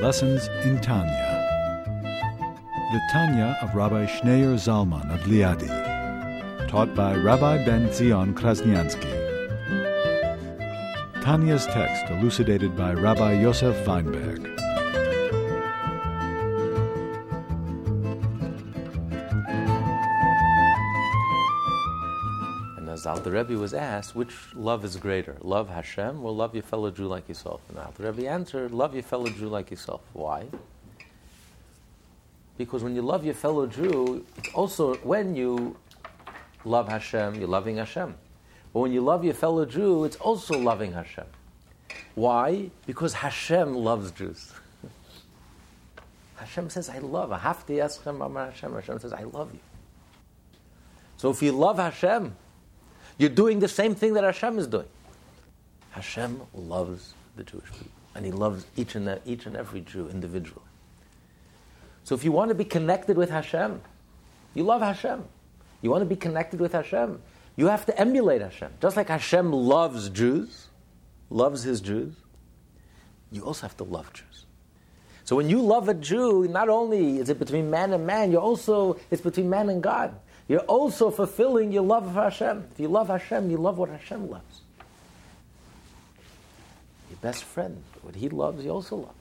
Lessons in Tanya. The Tanya of Rabbi Schneur Zalman of Liadi. Taught by Rabbi Ben Zion Krasniansky. Tanya's text elucidated by Rabbi Yosef Weinberg. As Rebbe was asked, which love is greater, love Hashem or love your fellow Jew like yourself? And Alter Rebbe answered, love your fellow Jew like yourself. Why? Because when you love your fellow Jew, it's also when you love Hashem, you're loving Hashem. But when you love your fellow Jew, it's also loving Hashem. Why? Because Hashem loves Jews. Hashem says, I love. Ahavti amar Hashem. Hashem says, I love you. So if you love Hashem, you're doing the same thing that Hashem is doing. Hashem loves the Jewish people, and He loves each and, each and every Jew individually. So if you want to be connected with Hashem, you love Hashem. You want to be connected with Hashem, you have to emulate Hashem. Just like Hashem loves Jews, loves His Jews, you also have to love Jews. So when you love a Jew, not only is it between man and man, you're also it's between man and God. You're also fulfilling your love for Hashem. If you love Hashem, you love what Hashem loves. Your best friend, what he loves, you also love.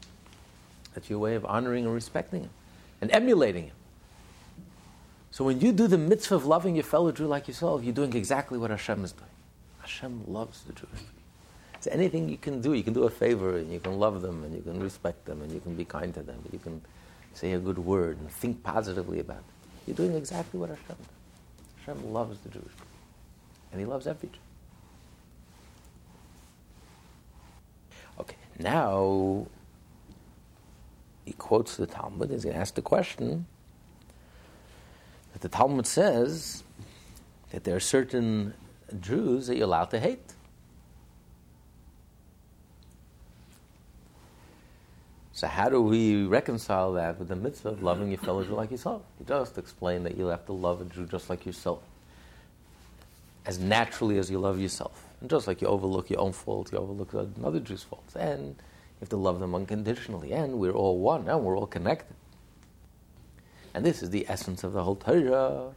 That's your way of honoring and respecting him and emulating him. So when you do the mitzvah of loving your fellow Jew like yourself, you're doing exactly what Hashem is doing. Hashem loves the Jewish people. So anything you can do, you can do a favor and you can love them and you can respect them and you can be kind to them you can say a good word and think positively about them. You're doing exactly what Hashem does. Hashem loves the Jewish people. And He loves every Jew. Okay, now he quotes the Talmud. He's going to ask the question that the Talmud says that there are certain Jews that you're allowed to hate. So how do we reconcile that with the mitzvah of loving your fellow Jew like yourself? He just explained that you have to love a Jew just like yourself, as naturally as you love yourself. And just like you overlook your own faults, you overlook another Jew's faults. And you have to love them unconditionally. And we're all one, and we're all connected. And this is the essence of the whole Torah.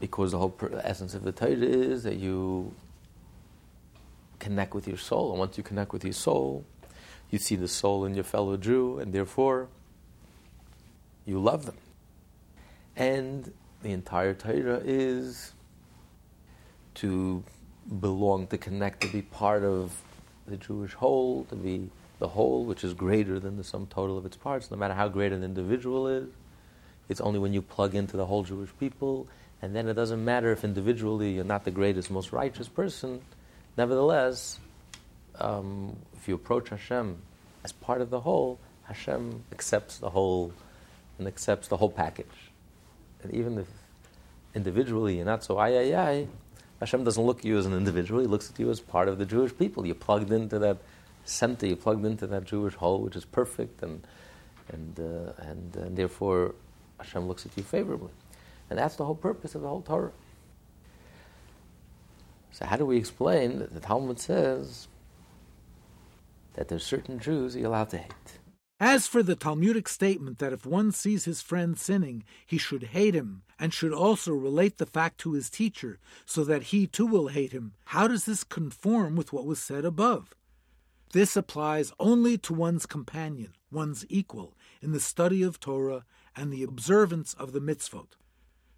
Because the whole essence of the Torah is that you connect with your soul. And once you connect with your soul, you see the soul in your fellow Jew, and therefore you love them. And the entire Torah is to belong, to connect, to be part of the Jewish whole, to be the whole, which is greater than the sum total of its parts, no matter how great an individual is. It's only when you plug into the whole Jewish people, and then it doesn't matter if individually you're not the greatest, most righteous person. Nevertheless, um, if you approach Hashem as part of the whole, Hashem accepts the whole and accepts the whole package. And even if individually you're not so ay ay ay, Hashem doesn't look at you as an individual, He looks at you as part of the Jewish people. You're plugged into that center, you're plugged into that Jewish whole, which is perfect, and, and, uh, and, and therefore Hashem looks at you favorably. And that's the whole purpose of the whole Torah. So, how do we explain that the Talmud says that there's certain Jews you're allowed to hate? As for the Talmudic statement that if one sees his friend sinning, he should hate him, and should also relate the fact to his teacher, so that he too will hate him, how does this conform with what was said above? This applies only to one's companion, one's equal, in the study of Torah and the observance of the mitzvot.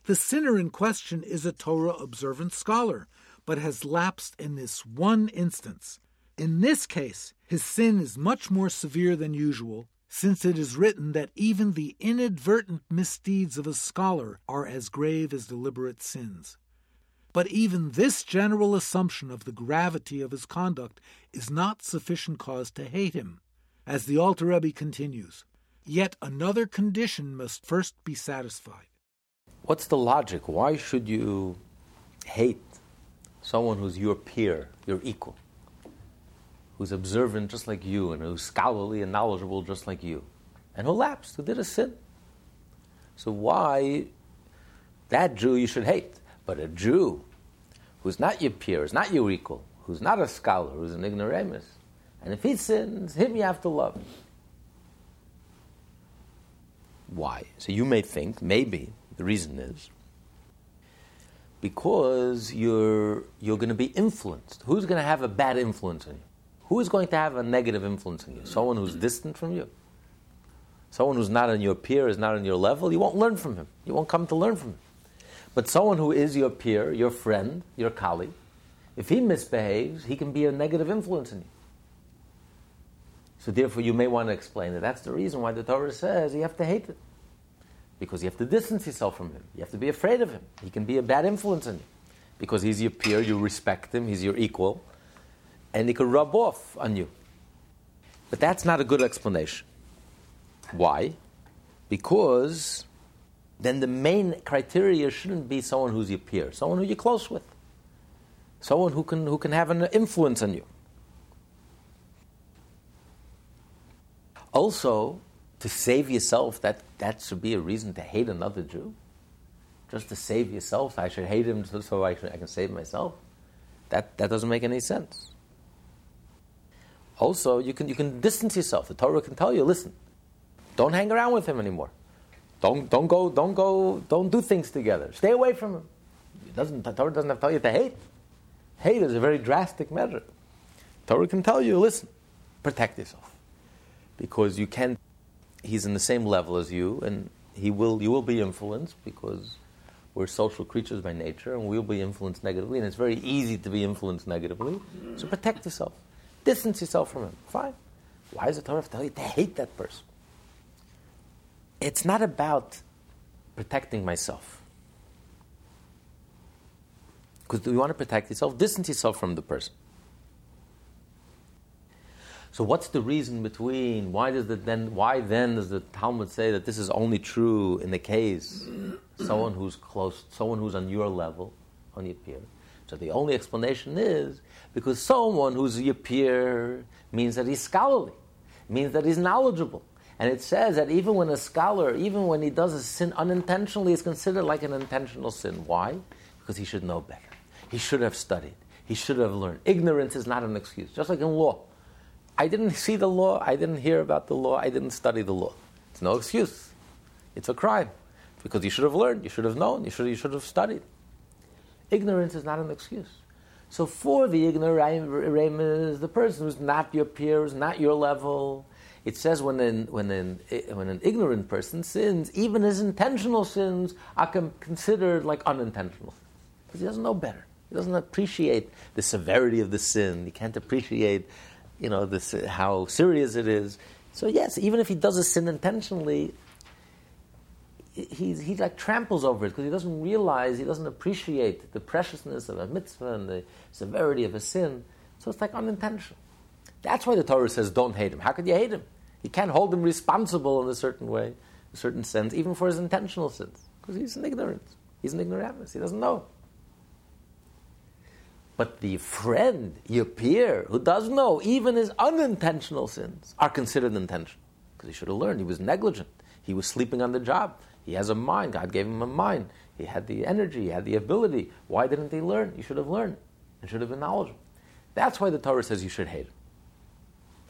The sinner in question is a Torah observant scholar, but has lapsed in this one instance. In this case, his sin is much more severe than usual, since it is written that even the inadvertent misdeeds of a scholar are as grave as deliberate sins. But even this general assumption of the gravity of his conduct is not sufficient cause to hate him. As the Alter Rebbe continues, yet another condition must first be satisfied. What's the logic? Why should you hate someone who's your peer, your equal, who's observant just like you, and who's scholarly and knowledgeable just like you, and who lapsed, who did a sin? So why that Jew you should hate? But a Jew who's not your peer, is not your equal, who's not a scholar, who's an ignoramus, and if he sins, him you have to love. Why? So you may think, maybe, the reason is because you're, you're going to be influenced. Who's going to have a bad influence on you? Who is going to have a negative influence on you? Someone who's distant from you? Someone who's not on your peer, is not on your level, you won't learn from him. You won't come to learn from him. But someone who is your peer, your friend, your colleague, if he misbehaves, he can be a negative influence on you. So therefore, you may want to explain that that's the reason why the Torah says you have to hate it. Because you have to distance yourself from him. You have to be afraid of him. He can be a bad influence on you. Because he's your peer, you respect him, he's your equal, and he could rub off on you. But that's not a good explanation. Why? Because then the main criteria shouldn't be someone who's your peer, someone who you're close with, someone who can, who can have an influence on you. Also, to save yourself, that, that should be a reason to hate another Jew. Just to save yourself, I should hate him so I, should, I can save myself. That, that doesn't make any sense. Also, you can, you can distance yourself. The Torah can tell you, listen, don't hang around with him anymore. Don't, don't go, don't go, don't do things together. Stay away from him. It doesn't, the Torah doesn't have to tell you to hate. Hate is a very drastic measure. Torah can tell you, listen, protect yourself. Because you can't he's in the same level as you, and he will, you will be influenced because we're social creatures by nature, and we'll be influenced negatively, and it's very easy to be influenced negatively. So protect yourself, distance yourself from him. Fine. Why does the Torah tell you to hate that person? It's not about protecting myself. Because you want to protect yourself, distance yourself from the person. So what's the reason between why does the then why then does the Talmud say that this is only true in the case someone who's close, someone who's on your level, on your peer? So the only explanation is because someone who's your peer means that he's scholarly, means that he's knowledgeable. And it says that even when a scholar, even when he does a sin unintentionally, is considered like an intentional sin. Why? Because he should know better. He should have studied. He should have learned. Ignorance is not an excuse. Just like in law. I didn't see the law, I didn't hear about the law, I didn't study the law. It's no excuse. It's a crime. Because you should have learned, you should have known, you should, you should have studied. Ignorance is not an excuse. So for the ignorant the person who's not your peer, who's not your level. It says when an, when, an, when an ignorant person sins, even his intentional sins are considered like unintentional. Because he doesn't know better. He doesn't appreciate the severity of the sin. He can't appreciate you know, this, how serious it is. So yes, even if he does a sin intentionally, he, he like tramples over it because he doesn't realize, he doesn't appreciate the preciousness of a mitzvah and the severity of a sin. So it's like unintentional. That's why the Torah says don't hate him. How could you hate him? You can't hold him responsible in a certain way, a certain sense, even for his intentional sins, because he's an ignorant. He's an ignoramus. He doesn't know. But the friend, your peer, who does know even his unintentional sins are considered intentional. Because he should have learned. He was negligent. He was sleeping on the job. He has a mind. God gave him a mind. He had the energy. He had the ability. Why didn't he learn? He should have learned and should have been knowledgeable. That's why the Torah says you should hate him.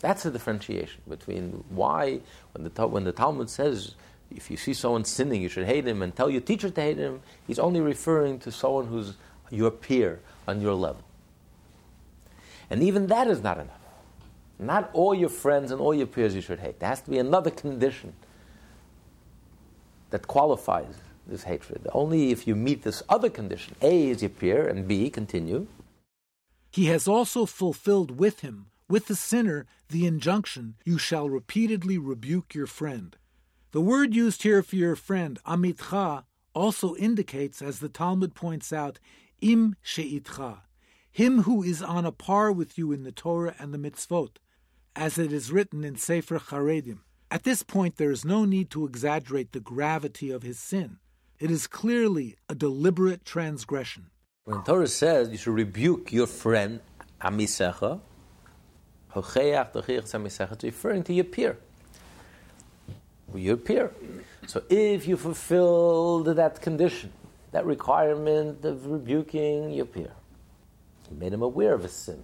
That's the differentiation between why, when the, when the Talmud says if you see someone sinning, you should hate him, and tell your teacher to hate him, he's only referring to someone who's your peer, on your level. And even that is not enough. Not all your friends and all your peers you should hate. There has to be another condition that qualifies this hatred. Only if you meet this other condition A is your peer, and B, continue. He has also fulfilled with him, with the sinner, the injunction, You shall repeatedly rebuke your friend. The word used here for your friend, amitcha, also indicates, as the Talmud points out, im she'itcha, him who is on a par with you in the Torah and the mitzvot, as it is written in Sefer Charedim. At this point, there is no need to exaggerate the gravity of his sin. It is clearly a deliberate transgression. When Torah says you should rebuke your friend, Amisecha, it's referring to your peer. Your peer. So if you fulfilled that condition, that requirement of rebuking your peer. you made him aware of his sin,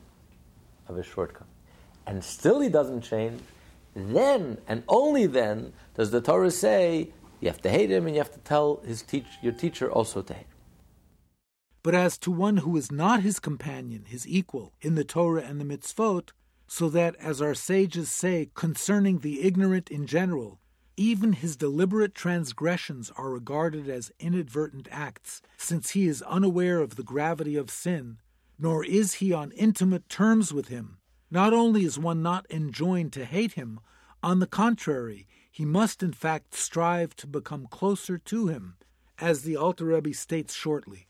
of his shortcoming. And still he doesn't change. Then, and only then, does the Torah say, You have to hate him, and you have to tell his teach, your teacher also to hate him. But as to one who is not his companion, his equal, in the Torah and the mitzvot, so that, as our sages say concerning the ignorant in general, even his deliberate transgressions are regarded as inadvertent acts, since he is unaware of the gravity of sin, nor is he on intimate terms with him. Not only is one not enjoined to hate him, on the contrary, he must in fact strive to become closer to him, as the Alter Rebbe states shortly.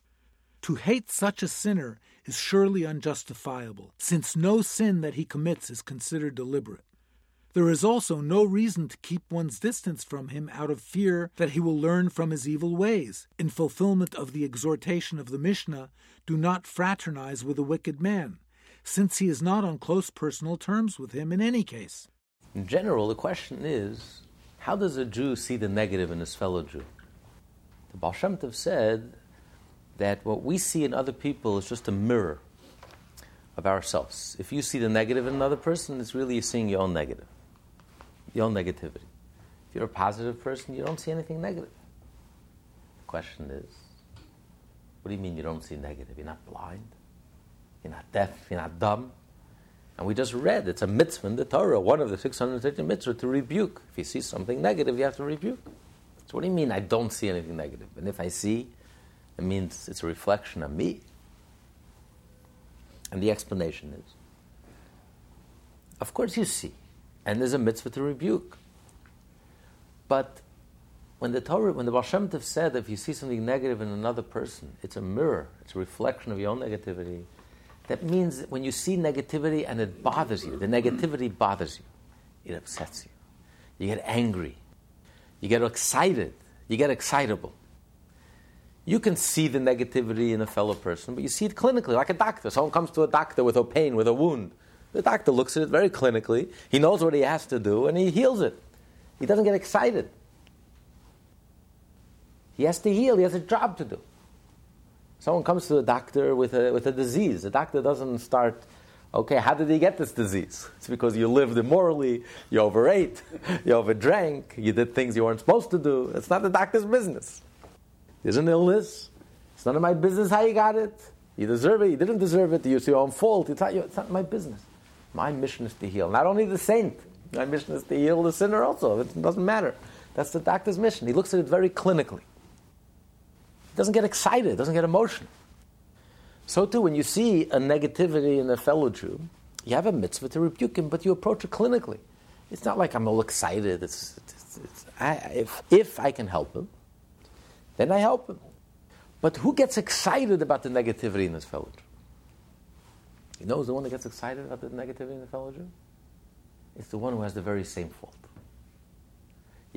To hate such a sinner is surely unjustifiable, since no sin that he commits is considered deliberate. There is also no reason to keep one's distance from him out of fear that he will learn from his evil ways. In fulfillment of the exhortation of the Mishnah, do not fraternize with a wicked man, since he is not on close personal terms with him in any case. In general, the question is how does a Jew see the negative in his fellow Jew? The Baal Shem Tov said that what we see in other people is just a mirror of ourselves. If you see the negative in another person, it's really you're seeing your own negative your own negativity. If you're a positive person, you don't see anything negative. The question is, what do you mean you don't see negative? You're not blind? You're not deaf? You're not dumb? And we just read it's a mitzvah in the Torah, one of the 630 mitzvahs, to rebuke. If you see something negative, you have to rebuke. So, what do you mean I don't see anything negative? And if I see, it means it's a reflection of me. And the explanation is of course, you see and there's a mitzvah to rebuke. But when the Torah, when the Baal Shem Tov said if you see something negative in another person, it's a mirror, it's a reflection of your own negativity. That means that when you see negativity and it bothers you, the negativity bothers you, it upsets you. You get angry, you get excited, you get excitable. You can see the negativity in a fellow person, but you see it clinically, like a doctor. Someone comes to a doctor with a pain, with a wound. The doctor looks at it very clinically. He knows what he has to do and he heals it. He doesn't get excited. He has to heal, he has a job to do. Someone comes to the doctor with a, with a disease. The doctor doesn't start, okay, how did he get this disease? It's because you lived immorally, you overate, you overdrank, you did things you weren't supposed to do. It's not the doctor's business. There's an illness. It's none of my business how you got it. You deserve it, you didn't deserve it, it's your own fault. It's not, it's not my business. My mission is to heal. Not only the saint, my mission is to heal the sinner also. It doesn't matter. That's the doctor's mission. He looks at it very clinically. Doesn't get excited, doesn't get emotional. So too, when you see a negativity in a fellow Jew, you have a mitzvah to rebuke him, but you approach it clinically. It's not like I'm all excited. It's, it's, it's, I, if, if I can help him, then I help him. But who gets excited about the negativity in his fellow Jew? You know who's the one that gets excited about the negativity in the fellow Jew? It's the one who has the very same fault.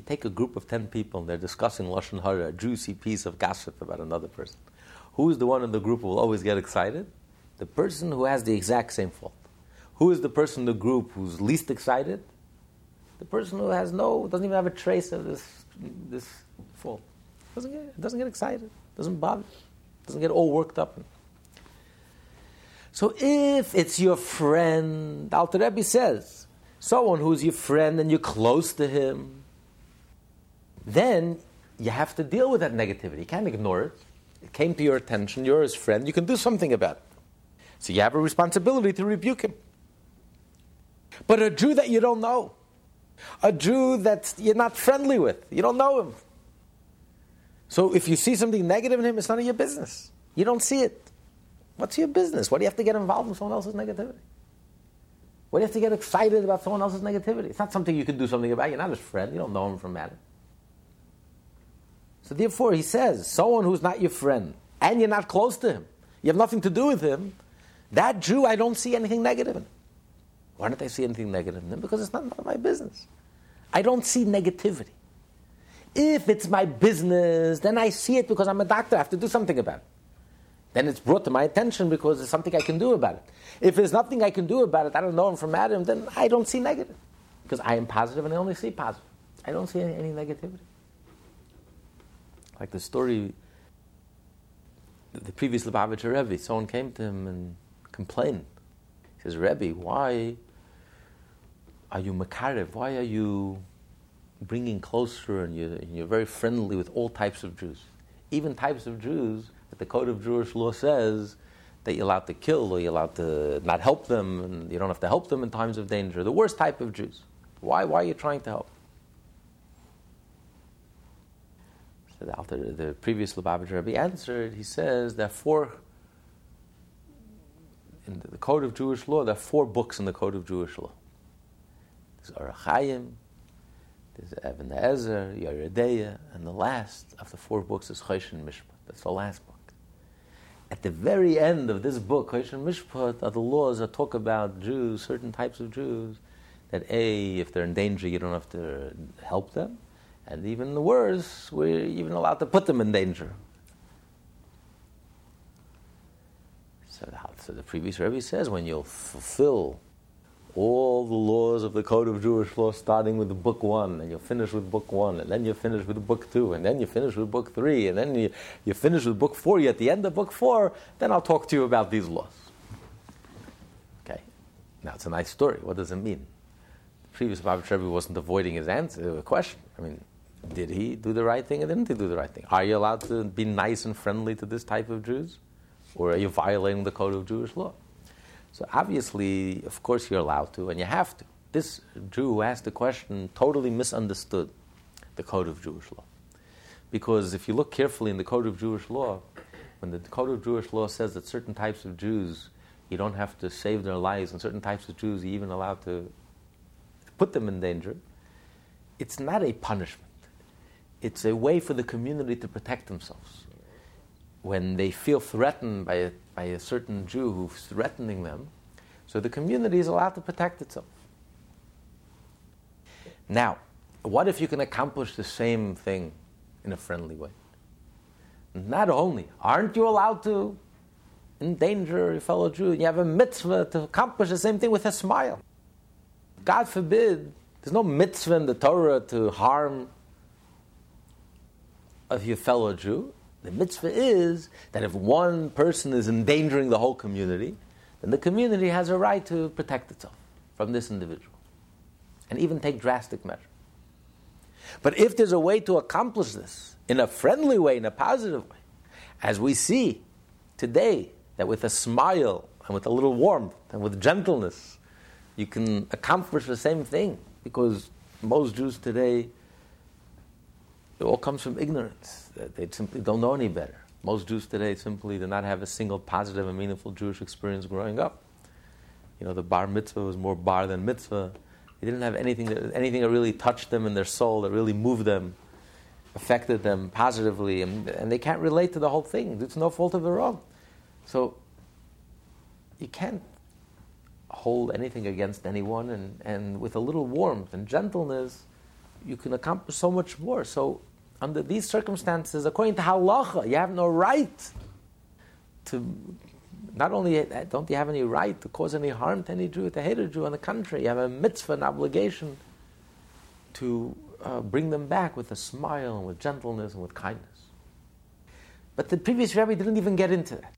You take a group of 10 people and they're discussing Lashon Hara, a juicy piece of gossip about another person. Who's the one in the group who will always get excited? The person who has the exact same fault. Who is the person in the group who's least excited? The person who has no, doesn't even have a trace of this, this fault. Doesn't get, doesn't get excited, doesn't bother, doesn't get all worked up. So if it's your friend, Alter Rebbe says, someone who's your friend and you're close to him, then you have to deal with that negativity. You can't ignore it. It came to your attention, you're his friend, you can do something about it. So you have a responsibility to rebuke him. But a Jew that you don't know, a Jew that you're not friendly with, you don't know him. So if you see something negative in him, it's none of your business. You don't see it. What's your business? Why do you have to get involved in someone else's negativity? Why do you have to get excited about someone else's negativity? It's not something you can do something about. You're not his friend. You don't know him from Adam. So therefore, he says, someone who's not your friend and you're not close to him, you have nothing to do with him, that Jew, I don't see anything negative in. Him. Why don't I see anything negative in him? Because it's not my business. I don't see negativity. If it's my business, then I see it because I'm a doctor. I have to do something about it then it's brought to my attention because there's something I can do about it. If there's nothing I can do about it, I don't know him from Adam, then I don't see negative. Because I am positive and I only see positive. I don't see any negativity. Like the story, the previous Lubavitcher Rebbe, someone came to him and complained. He says, Rebbe, why are you makarev? Why are you bringing closer and you're, and you're very friendly with all types of Jews. Even types of Jews that the Code of Jewish Law says that you're allowed to kill or you're allowed to not help them and you don't have to help them in times of danger. The worst type of Jews. Why, why are you trying to help? The, Alter, the previous Lubavitcher Rebbe answered, he says there are four, in the Code of Jewish Law, there are four books in the Code of Jewish Law. There's Orach Chayim, there's Even HaEzer, Yoreh and the last of the four books is Choshen Mishpat. That's the last book. At the very end of this book, Choshen Mishpat, are the laws that talk about Jews, certain types of Jews, that A, if they're in danger, you don't have to help them. And even the worse, we're even allowed to put them in danger. So, so the previous Rebbe says when you'll fulfill all the laws of the Code of Jewish Law, starting with book one, and you finish with book one, and then you finish with book two, and then you finish with book three, and then you, you finish with book four. You're at the end of book four, then I'll talk to you about these laws. Okay? Now, it's a nice story. What does it mean? The previous Rebbe wasn't avoiding his answer, to the question. I mean, did he do the right thing or didn't he do the right thing? Are you allowed to be nice and friendly to this type of Jews? Or are you violating the code of Jewish law? So obviously, of course, you're allowed to, and you have to. This Jew who asked the question totally misunderstood the code of Jewish law. Because if you look carefully in the code of Jewish law, when the code of Jewish law says that certain types of Jews you don't have to save their lives, and certain types of Jews you're even allowed to put them in danger, it's not a punishment. It's a way for the community to protect themselves. When they feel threatened by a by a certain Jew who's threatening them, so the community is allowed to protect itself. Now, what if you can accomplish the same thing in a friendly way? Not only aren't you allowed to endanger your fellow Jew, you have a mitzvah to accomplish the same thing with a smile. God forbid, there's no mitzvah in the Torah to harm of your fellow Jew. The mitzvah is that if one person is endangering the whole community, then the community has a right to protect itself from this individual and even take drastic measures. But if there's a way to accomplish this in a friendly way, in a positive way, as we see today, that with a smile and with a little warmth and with gentleness, you can accomplish the same thing because most Jews today it all comes from ignorance. They simply don't know any better. Most Jews today simply do not have a single positive and meaningful Jewish experience growing up. You know, the bar mitzvah was more bar than mitzvah. They didn't have anything that, anything that really touched them in their soul, that really moved them, affected them positively, and, and they can't relate to the whole thing. It's no fault of their own. So you can't hold anything against anyone, and, and with a little warmth and gentleness, you can accomplish so much more. So, under these circumstances, according to halacha, you have no right to. Not only don't you have any right to cause any harm to any Jew, to hate a Jew in the country, you have a mitzvah, an obligation to uh, bring them back with a smile and with gentleness and with kindness. But the previous rabbi didn't even get into that.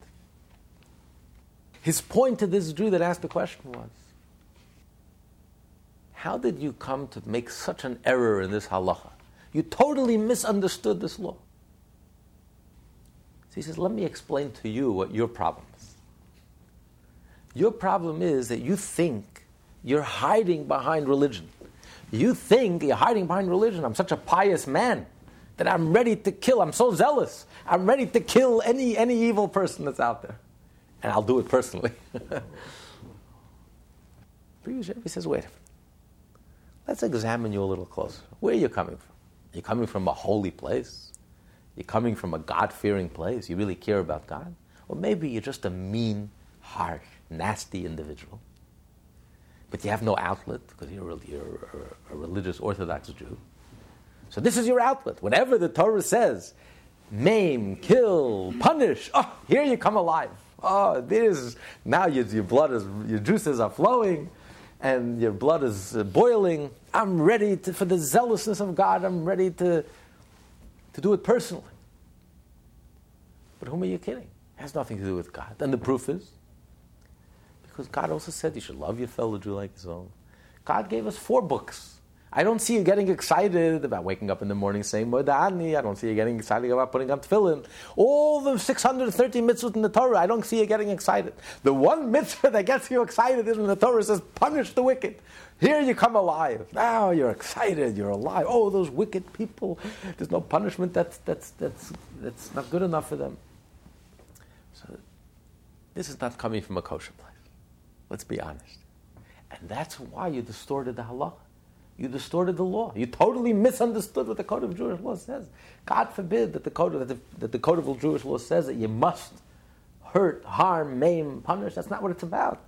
His point to this Jew that asked the question was how did you come to make such an error in this halacha? You totally misunderstood this law. So he says, Let me explain to you what your problem is. Your problem is that you think you're hiding behind religion. You think you're hiding behind religion. I'm such a pious man that I'm ready to kill. I'm so zealous. I'm ready to kill any, any evil person that's out there. And I'll do it personally. Rebbe says, wait Let's examine you a little closer. Where are you coming from? You're coming from a holy place? You're coming from a God fearing place? You really care about God? Or maybe you're just a mean, harsh, nasty individual. But you have no outlet because you're, a, you're a religious Orthodox Jew. So this is your outlet. Whatever the Torah says, maim, kill, punish, oh, here you come alive. Oh, this, now your, your blood is, your juices are flowing and your blood is uh, boiling, I'm ready to, for the zealousness of God, I'm ready to, to do it personally. But whom are you kidding? It has nothing to do with God. And the proof is because God also said you should love your fellow Jew like yourself. God gave us four books. I don't see you getting excited about waking up in the morning saying Modani. I don't see you getting excited about putting on tefillin. All the 630 mitzvahs in the Torah, I don't see you getting excited. The one mitzvah that gets you excited is when the Torah says, punish the wicked. Here you come alive. Now you're excited. You're alive. Oh, those wicked people. There's no punishment that's, that's, that's, that's not good enough for them. So this is not coming from a kosher place. Let's be honest. And that's why you distorted the halacha. You distorted the law. You totally misunderstood what the code of Jewish law says. God forbid that the code of, that the, that the code of Jewish law says that you must hurt, harm, maim, punish. That's not what it's about.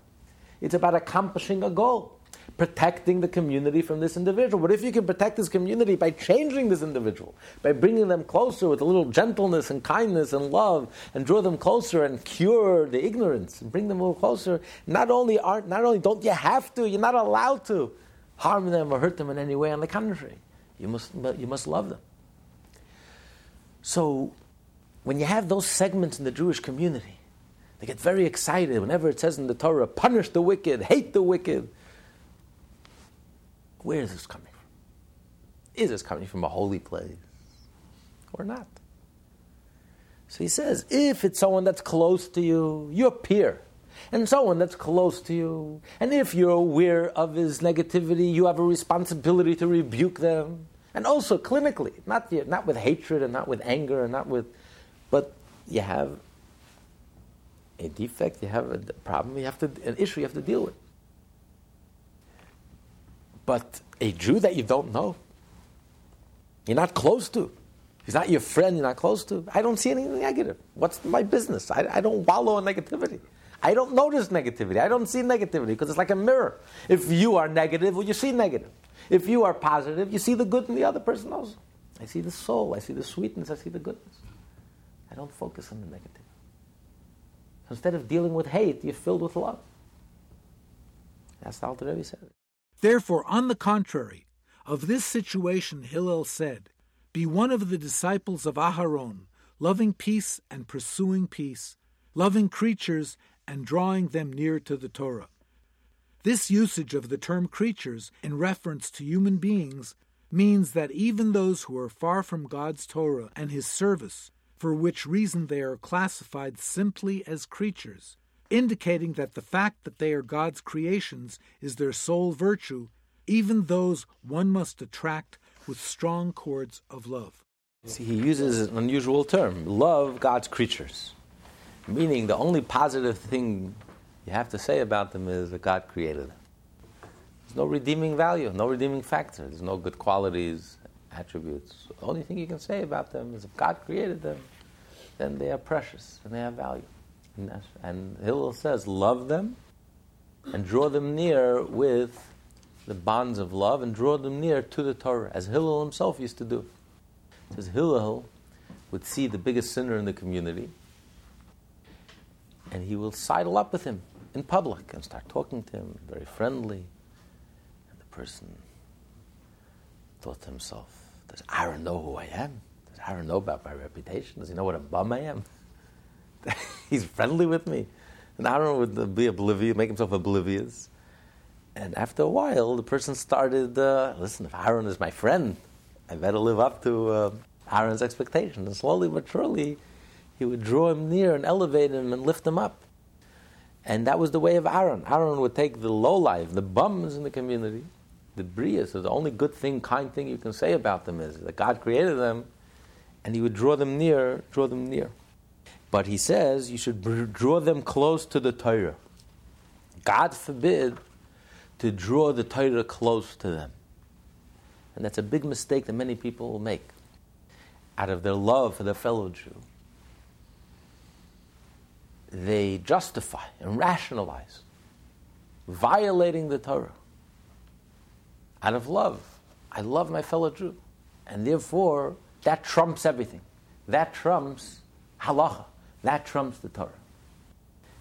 It's about accomplishing a goal protecting the community from this individual. But if you can protect this community by changing this individual, by bringing them closer with a little gentleness and kindness and love, and draw them closer and cure the ignorance and bring them a little closer, not only aren't not only don't you have to, you're not allowed to harm them or hurt them in any way. On the contrary, you must you must love them. So, when you have those segments in the Jewish community, they get very excited whenever it says in the Torah, punish the wicked, hate the wicked. Where is this coming from? Is this coming from a holy place or not? So he says, if it's someone that's close to you, your peer, and someone that's close to you, and if you're aware of his negativity, you have a responsibility to rebuke them. And also clinically, not, not with hatred and not with anger and not with, but you have a defect, you have a problem, you have to, an issue you have to deal with. But a Jew that you don't know, you're not close to, he's not your friend, you're not close to, I don't see anything negative. What's my business? I, I don't wallow in negativity. I don't notice negativity. I don't see negativity because it's like a mirror. If you are negative, well, you see negative. If you are positive, you see the good in the other person also. I see the soul, I see the sweetness, I see the goodness. I don't focus on the negative. So instead of dealing with hate, you're filled with love. That's the Alter Rebbe said. Therefore, on the contrary, of this situation Hillel said, Be one of the disciples of Aharon, loving peace and pursuing peace, loving creatures and drawing them near to the Torah. This usage of the term creatures in reference to human beings means that even those who are far from God's Torah and His service, for which reason they are classified simply as creatures, indicating that the fact that they are God's creations is their sole virtue, even those one must attract with strong cords of love. See, he uses an unusual term love God's creatures, meaning the only positive thing you have to say about them is that God created them. There's no redeeming value, no redeeming factor, there's no good qualities, attributes. The only thing you can say about them is if God created them, then they are precious and they have value. And Hillel says, love them and draw them near with the bonds of love and draw them near to the Torah, as Hillel himself used to do. It says Hillel would see the biggest sinner in the community and he will sidle up with him in public and start talking to him, very friendly. And the person thought to himself, Does Aaron know who I am? Does Aaron know about my reputation? Does he know what a bum I am? he's friendly with me. And Aaron would be oblivious, make himself oblivious. And after a while, the person started, uh, listen, if Aaron is my friend, I better live up to uh, Aaron's expectations. And slowly but surely, he would draw him near and elevate him and lift him up. And that was the way of Aaron. Aaron would take the low life, the bums in the community, the brias, so the only good thing, kind thing you can say about them is that God created them, and he would draw them near, draw them near. But he says you should draw them close to the Torah. God forbid to draw the Torah close to them. And that's a big mistake that many people make out of their love for their fellow Jew. They justify and rationalize violating the Torah out of love. I love my fellow Jew. And therefore, that trumps everything. That trumps halacha. That trumps the Torah.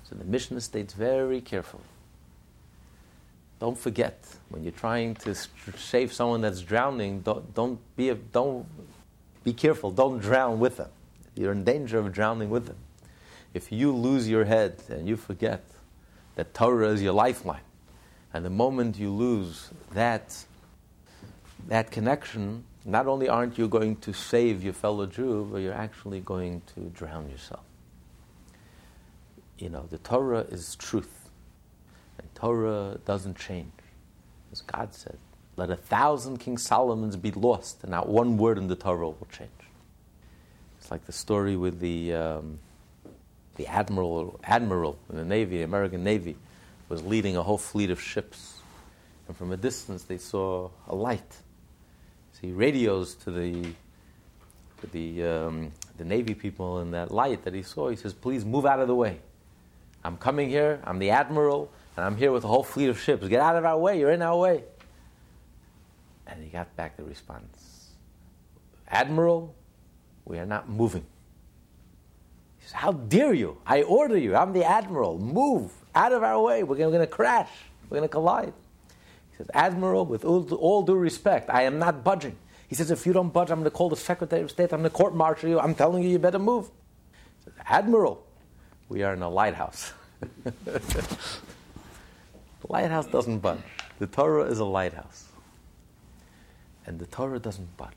So the Mishnah states very carefully. Don't forget when you're trying to save someone that's drowning. Don't, don't be a, don't be careful. Don't drown with them. You're in danger of drowning with them. If you lose your head and you forget that Torah is your lifeline, and the moment you lose that that connection, not only aren't you going to save your fellow Jew, but you're actually going to drown yourself. You know, the Torah is truth, and Torah doesn't change. As God said, let a thousand King Solomons be lost, and not one word in the Torah will change. It's like the story with the, um, the admiral, admiral in the Navy, the American Navy, was leading a whole fleet of ships. And from a distance, they saw a light. So he radios to the, to the, um, the Navy people in that light that he saw. He says, Please move out of the way. I'm coming here, I'm the admiral, and I'm here with a whole fleet of ships. Get out of our way, you're in our way. And he got back the response Admiral, we are not moving. Says, How dare you? I order you. I'm the admiral. Move out of our way. We're going to crash. We're going to collide. He says, Admiral, with all, all due respect, I am not budging. He says, If you don't budge, I'm going to call the Secretary of State. I'm going to court martial you. I'm telling you, you better move. He says, Admiral, we are in a lighthouse. the lighthouse doesn't budge. The Torah is a lighthouse and the Torah doesn't budge.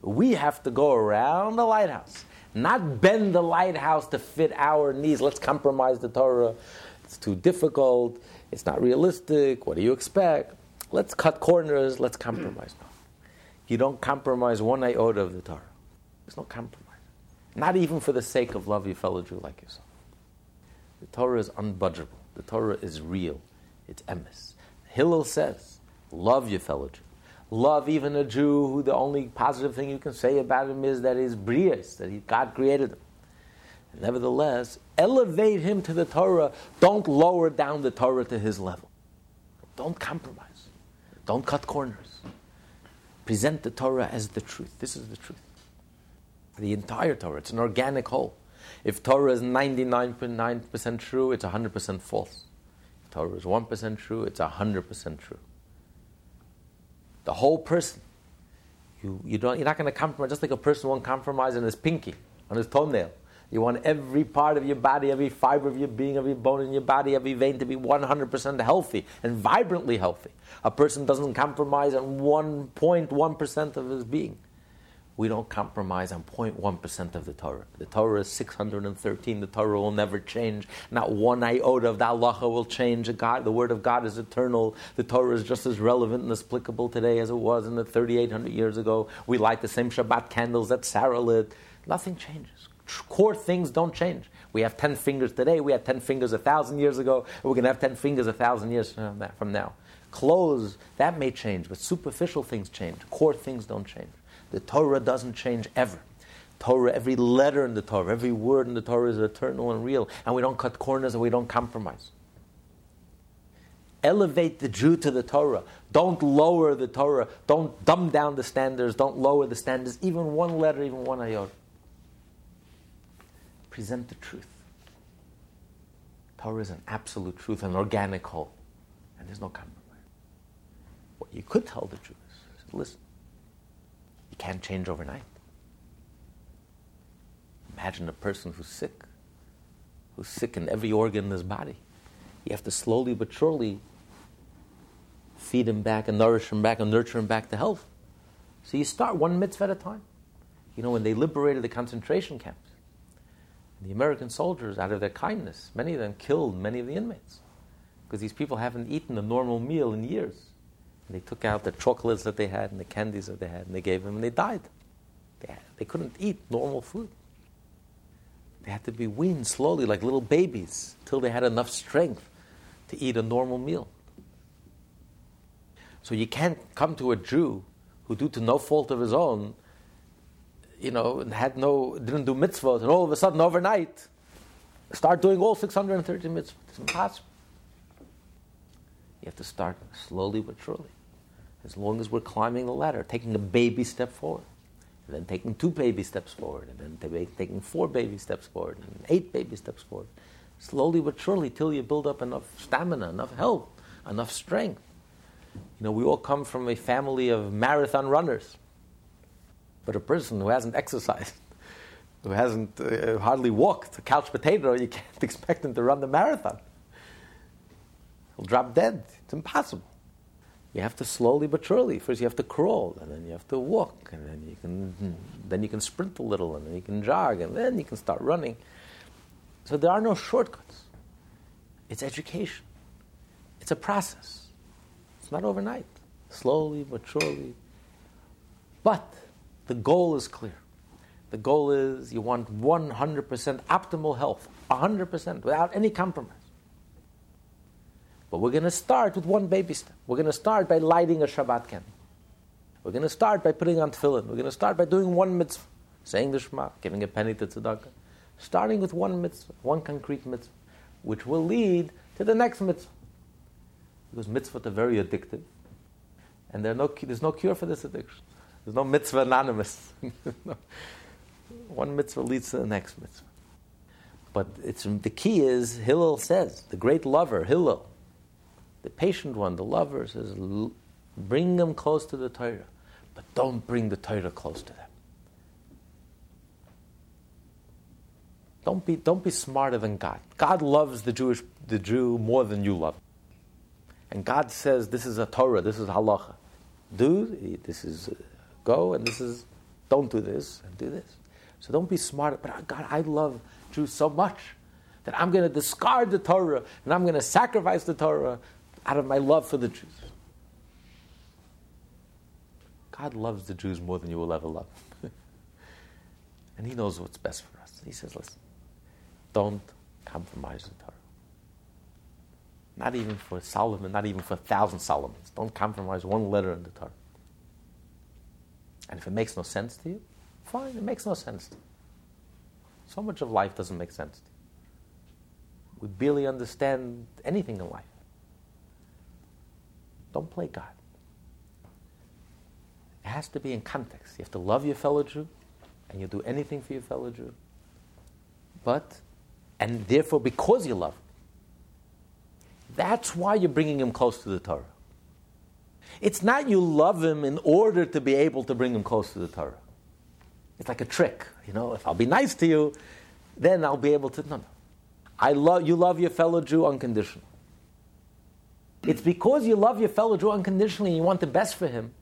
We have to go around the lighthouse, not bend the lighthouse to fit our needs. Let's compromise the Torah. It's too difficult. It's not realistic. What do you expect? Let's cut corners. Let's compromise. No. You don't compromise one iota of the Torah. There's no compromise. Not even for the sake of love your fellow Jew like yourself. The Torah is unbudgeable. The Torah is real. It's emes. Hillel says, love your fellow Jew love even a Jew who the only positive thing you can say about him is that he's brias, that he, God created him. Nevertheless, elevate him to the Torah. Don't lower down the Torah to his level. Don't compromise. Don't cut corners. Present the Torah as the truth. This is the truth. The entire Torah. It's an organic whole. If Torah is 99.9% true, it's 100% false. If Torah is 1% true, it's 100% true the whole person. You, you don't, you're not going to compromise, just like a person won't compromise on his pinky, on his toenail. You want every part of your body, every fiber of your being, every bone in your body, every vein to be 100% healthy and vibrantly healthy. A person doesn't compromise on 1.1% of his being we don't compromise on 0.1% of the Torah. The Torah is 613. The Torah will never change. Not one iota of the halacha will change. God, the Word of God is eternal. The Torah is just as relevant and applicable today as it was in the 3,800 years ago. We light the same Shabbat candles that Sarah lit. Nothing changes. Core things don't change. We have 10 fingers today. We had 10 fingers a thousand years ago. We're going to have 10 fingers a thousand years from now. Clothes, that may change, but superficial things change. Core things don't change. The Torah doesn't change ever. Torah, every letter in the Torah, every word in the Torah is eternal and real, and we don't cut corners and we don't compromise. Elevate the Jew to the Torah. Don't lower the Torah. Don't dumb down the standards. Don't lower the standards, even one letter, even one ayot. Present the truth. Torah is an absolute truth, an organic whole, and there's no compromise. What you could tell the Jews is listen, can't change overnight. Imagine a person who's sick, who's sick in every organ in his body. You have to slowly but surely feed him back and nourish him back and nurture him back to health. So you start one mitzvah at a time. You know, when they liberated the concentration camps, the American soldiers, out of their kindness, many of them killed many of the inmates because these people haven't eaten a normal meal in years. And they took out the chocolates that they had and the candies that they had and they gave them and they died. They, had, they couldn't eat normal food. They had to be weaned slowly like little babies till they had enough strength to eat a normal meal. So you can't come to a Jew who, due to no fault of his own, you know, had no, didn't do mitzvahs, and all of a sudden overnight, start doing all 630 mitzvahs. It's impossible. You have to start slowly but surely as long as we're climbing the ladder, taking a baby step forward, and then taking two baby steps forward, and then taking four baby steps forward, and eight baby steps forward. Slowly but surely, till you build up enough stamina, enough health, enough strength. You know, we all come from a family of marathon runners. But a person who hasn't exercised, who hasn't uh, hardly walked, a couch potato, you can't expect him to run the marathon. He'll drop dead. It's impossible. You have to slowly but surely. First, you have to crawl, and then you have to walk, and then you can then you can sprint a little, and then you can jog, and then you can start running. So there are no shortcuts. It's education. It's a process. It's not overnight. Slowly but surely. But the goal is clear. The goal is you want 100% optimal health, 100% without any compromise. But we're going to start with one baby step. We're going to start by lighting a Shabbat candle. We're going to start by putting on tefillin. We're going to start by doing one mitzvah, saying the Shema, giving a penny to tzedakah. Starting with one mitzvah, one concrete mitzvah, which will lead to the next mitzvah. Because mitzvahs are very addictive, and no, there's no cure for this addiction. There's no mitzvah anonymous. one mitzvah leads to the next mitzvah. But it's, the key is, Hillel says, the great lover, Hillel, the patient one, the lover, says, bring them close to the Torah, but don't bring the Torah close to them. Don't be, don't be smarter than God. God loves the Jewish the Jew more than you love. And God says, this is a Torah, this is halacha. Do, this is uh, go, and this is don't do this, and do this. So don't be smart. But God, I love Jews so much that I'm going to discard the Torah and I'm going to sacrifice the Torah out of my love for the Jews. God loves the Jews more than you will ever love. and He knows what's best for us. He says, listen, don't compromise the Torah. Not even for Solomon, not even for a thousand Solomons. Don't compromise one letter in the Torah. And if it makes no sense to you, fine, it makes no sense to you. So much of life doesn't make sense to you. We barely understand anything in life. Don't play God. It has to be in context. You have to love your fellow Jew, and you'll do anything for your fellow Jew. But, and therefore, because you love him, that's why you're bringing him close to the Torah. It's not you love him in order to be able to bring him close to the Torah. It's like a trick. You know, if I'll be nice to you, then I'll be able to. No, no. I love you. Love your fellow Jew unconditionally. It's because you love your fellow Jew unconditionally and you want the best for him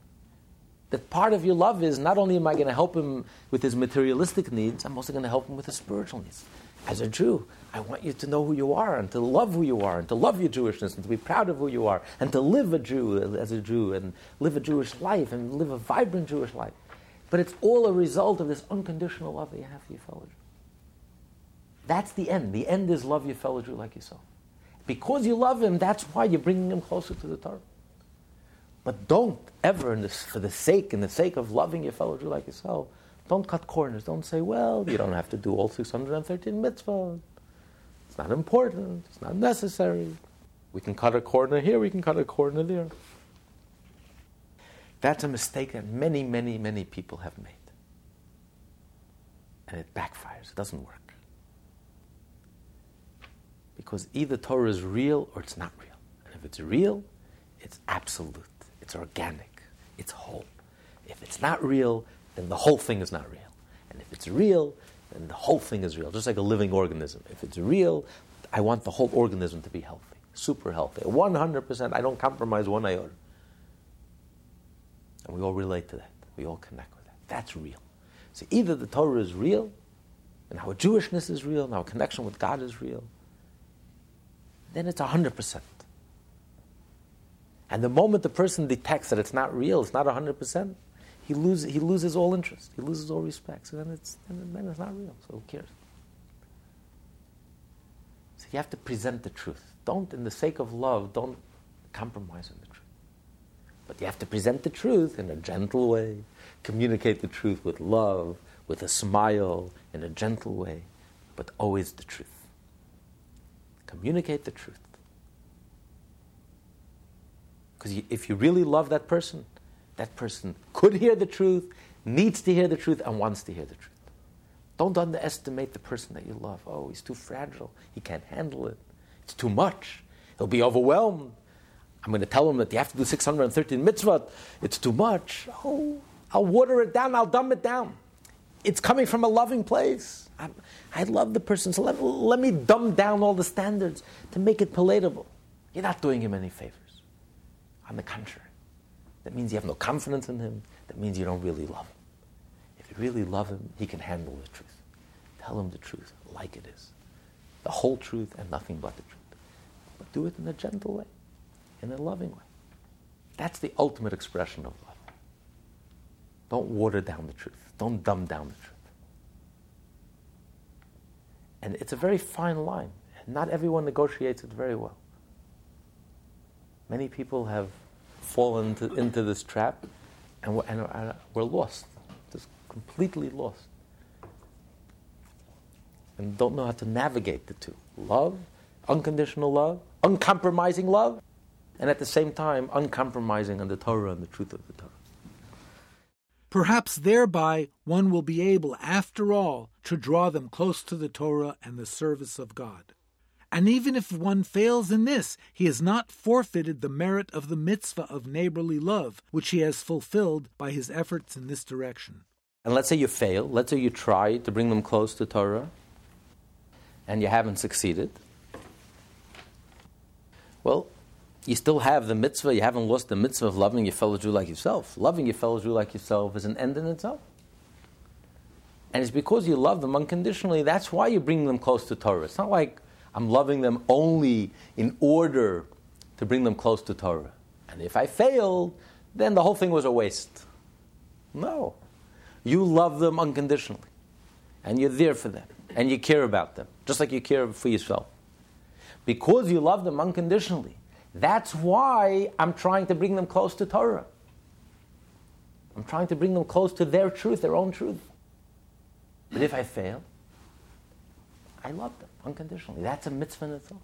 that part of your love is not only am I going to help him with his materialistic needs, I'm also going to help him with his spiritual needs. As a Jew, I want you to know who you are and to love who you are and to love your Jewishness and to be proud of who you are and to live a Jew as a Jew and live a Jewish life and live a vibrant Jewish life. But it's all a result of this unconditional love that you have for your fellow Jew. That's the end. The end is love your fellow Jew like yourself. Because you love him, that's why you're bringing him closer to the Torah. But don't ever, this, for the sake, in the sake of loving your fellow Jew like yourself, don't cut corners. Don't say, well, you don't have to do all 613 mitzvahs. It's not important. It's not necessary. We can cut a corner here, we can cut a corner there. That's a mistake that many, many, many people have made. And it backfires. It doesn't work. Because either Torah is real or it's not real. And if it's real, it's absolute, it's organic, it's whole. If it's not real, then the whole thing is not real. And if it's real, then the whole thing is real, just like a living organism. If it's real, I want the whole organism to be healthy, super healthy. 100%, I don't compromise one iota. And we all relate to that. We all connect with that. That's real. So either the Torah is real, and our Jewishness is real, and our connection with God is real, then it's 100%. And the moment the person detects that it's not real, it's not 100%, he, lose, he loses all interest, he loses all respect. So then it's, then it's not real, so who cares? So you have to present the truth. Don't, in the sake of love, don't compromise on the truth. But you have to present the truth in a gentle way, communicate the truth with love, with a smile, in a gentle way, but always the truth. Communicate the truth. Because if you really love that person, that person could hear the truth, needs to hear the truth, and wants to hear the truth. Don't underestimate the person that you love. Oh, he's too fragile. He can't handle it. It's too much. He'll be overwhelmed. I'm going to tell him that you have to do 613 mitzvot. It's too much. Oh, I'll water it down. I'll dumb it down. It's coming from a loving place. I'm, i love the person, so let, let me dumb down all the standards to make it palatable. You're not doing him any favors. On the contrary, that means you have no confidence in him, that means you don't really love him. If you really love him, he can handle the truth. Tell him the truth like it is. The whole truth and nothing but the truth. But do it in a gentle way, in a loving way. That's the ultimate expression of love. Don't water down the truth. Don't dumb down the truth. And it's a very fine line. Not everyone negotiates it very well. Many people have fallen into, this trap and we're, and we're lost, just completely lost. And don't know how to navigate the two love, unconditional love, uncompromising love, and at the same time, uncompromising on the Torah and the truth of the Torah. Perhaps thereby one will be able, after all, to draw them close to the Torah and the service of God. And even if one fails in this, he has not forfeited the merit of the mitzvah of neighborly love, which he has fulfilled by his efforts in this direction. And let's say you fail, let's say you try to bring them close to Torah, and you haven't succeeded. Well, you still have the mitzvah, you haven't lost the mitzvah of loving your fellow Jew like yourself. Loving your fellow Jew like yourself is an end in itself. And it's because you love them unconditionally, that's why you bring them close to Torah. It's not like I'm loving them only in order to bring them close to Torah. And if I failed, then the whole thing was a waste. No. You love them unconditionally. And you're there for them. And you care about them, just like you care for yourself. Because you love them unconditionally, that's why I'm trying to bring them close to Torah. I'm trying to bring them close to their truth, their own truth. But if I fail, I love them unconditionally. That's a mitzvah in itself.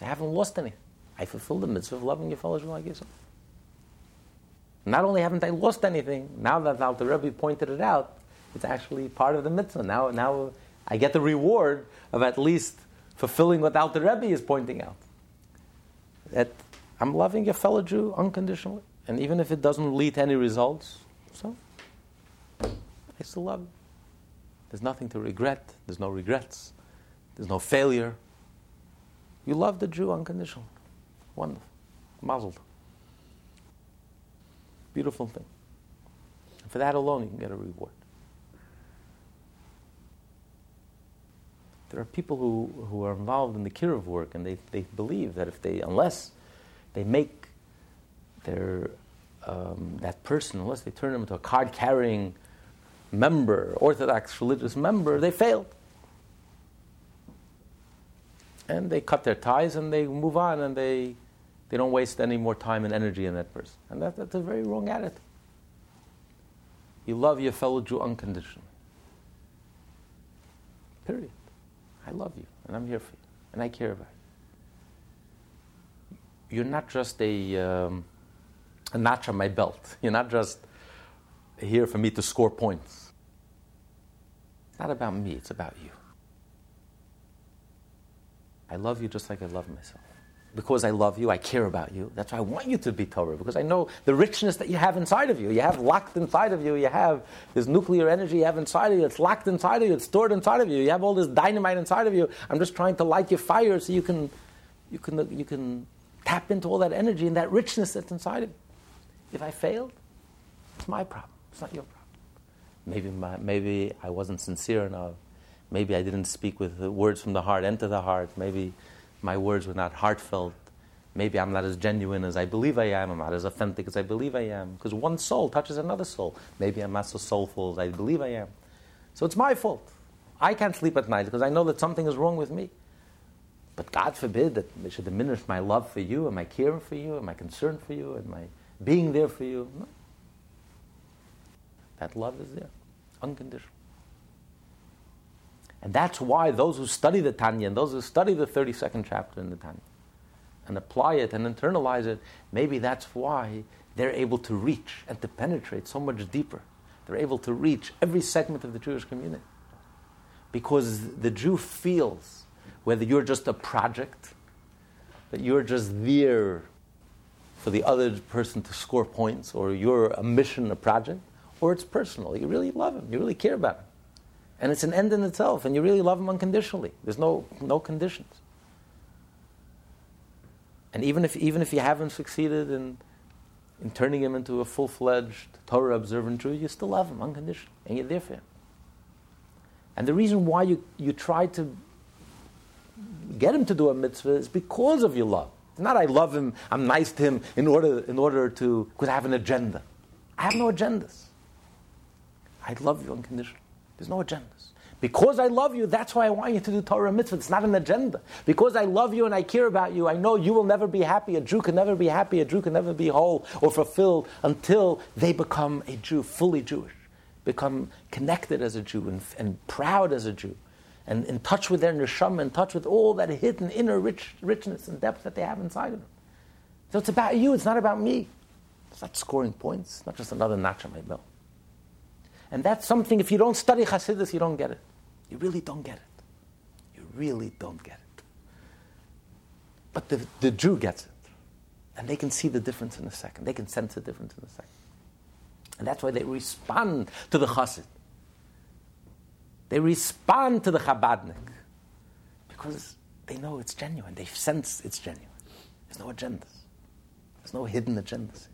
I haven't lost anything. I fulfilled the mitzvah of loving your fellow Jew like yourself. Not only haven't I lost anything, now that the Alter Rebbe pointed it out, it's actually part of the mitzvah. Now, now I get the reward of at least fulfilling what Alter Rebbe is pointing out. That I'm loving a fellow Jew unconditionally. And even if it doesn't lead to any results, so I still love him. There's nothing to regret. There's no regrets. There's no failure. You love the Jew unconditionally. Wonderful. Muzzled. Beautiful thing. And for that alone, you can get a reward. There are people who, who are involved in the kiruv work, and they, they believe that if they, unless they make their um, that person, unless they turn them into a card carrying member, Orthodox religious member, they failed and they cut their ties and they move on and they, they don't waste any more time and energy in that person. And that, that's a very wrong attitude. You love your fellow Jew unconditionally. Period. I love you and I'm here for you and I care about you. You're not just a, um, a notch on my belt. You're not just here for me to score points. It's not about me, it's about you. I love you just like I love myself. Because I love you, I care about you. That's why I want you to be Torah, because I know the richness that you have inside of you. You have locked inside of you. You have this nuclear energy you have inside of you. It's locked inside of you. It's stored inside of you. You have all this dynamite inside of you. I'm just trying to light your fire so you can, you can, you can tap into all that energy and that richness that's inside of you. If I failed, it's my problem. It's not your problem. Maybe, my, maybe I wasn't sincere enough. Maybe I didn't speak with words from the heart enter the heart. Maybe my words were not heartfelt. Maybe I'm not as genuine as I believe I am. I'm not as authentic as I believe I am. Because one soul touches another soul. Maybe I'm not so soulful as I believe I am. So it's my fault. I can't sleep at night because I know that something is wrong with me. But God forbid that it should diminish my love for you and my caring for you and my concern for you and my being there for you. No. That love is there, unconditional. And that's why those who study the Tanya and those who study the 32nd chapter in the Tanya and apply it and internalize it, maybe that's why they're able to reach and to penetrate so much deeper. They're able to reach every segment of the Jewish community. Because the Jew feels whether you're just a project, that you're just there for the other person to score points, or you're a mission, a project, or it's personal. You really love him, you really care about him and it's an end in itself, and you really love him unconditionally. There's no, no conditions. And even if, even if you haven't succeeded in in turning him into a full fledged Torah observant Jew, you still love him unconditionally, and you're there for him. And the reason why you, you try to get him to do a mitzvah is because of your love. It's not I love him, I'm nice to him in order, in order to, because I have an agenda. I have no agendas. I love you unconditionally. There's no agendas. Because I love you, that's why I want you to do Torah and mitzvah. It's not an agenda. Because I love you and I care about you, I know you will never be happy. A Jew can never be happy. A Jew can never be whole or fulfilled until they become a Jew, fully Jewish, become connected as a Jew and, and proud as a Jew, and in touch with their neshama, in touch with all that hidden inner rich, richness and depth that they have inside of them. So it's about you. It's not about me. It's not scoring points. It's not just another notch on my belt. And that's something, if you don't study Hasidus, you don't get it. You really don't get it. You really don't get it. But the, the Jew gets it. And they can see the difference in a second. They can sense the difference in a second. And that's why they respond to the chassid. They respond to the Chabadnik. Because they know it's genuine. They sense it's genuine. There's no agendas. There's no hidden agendas.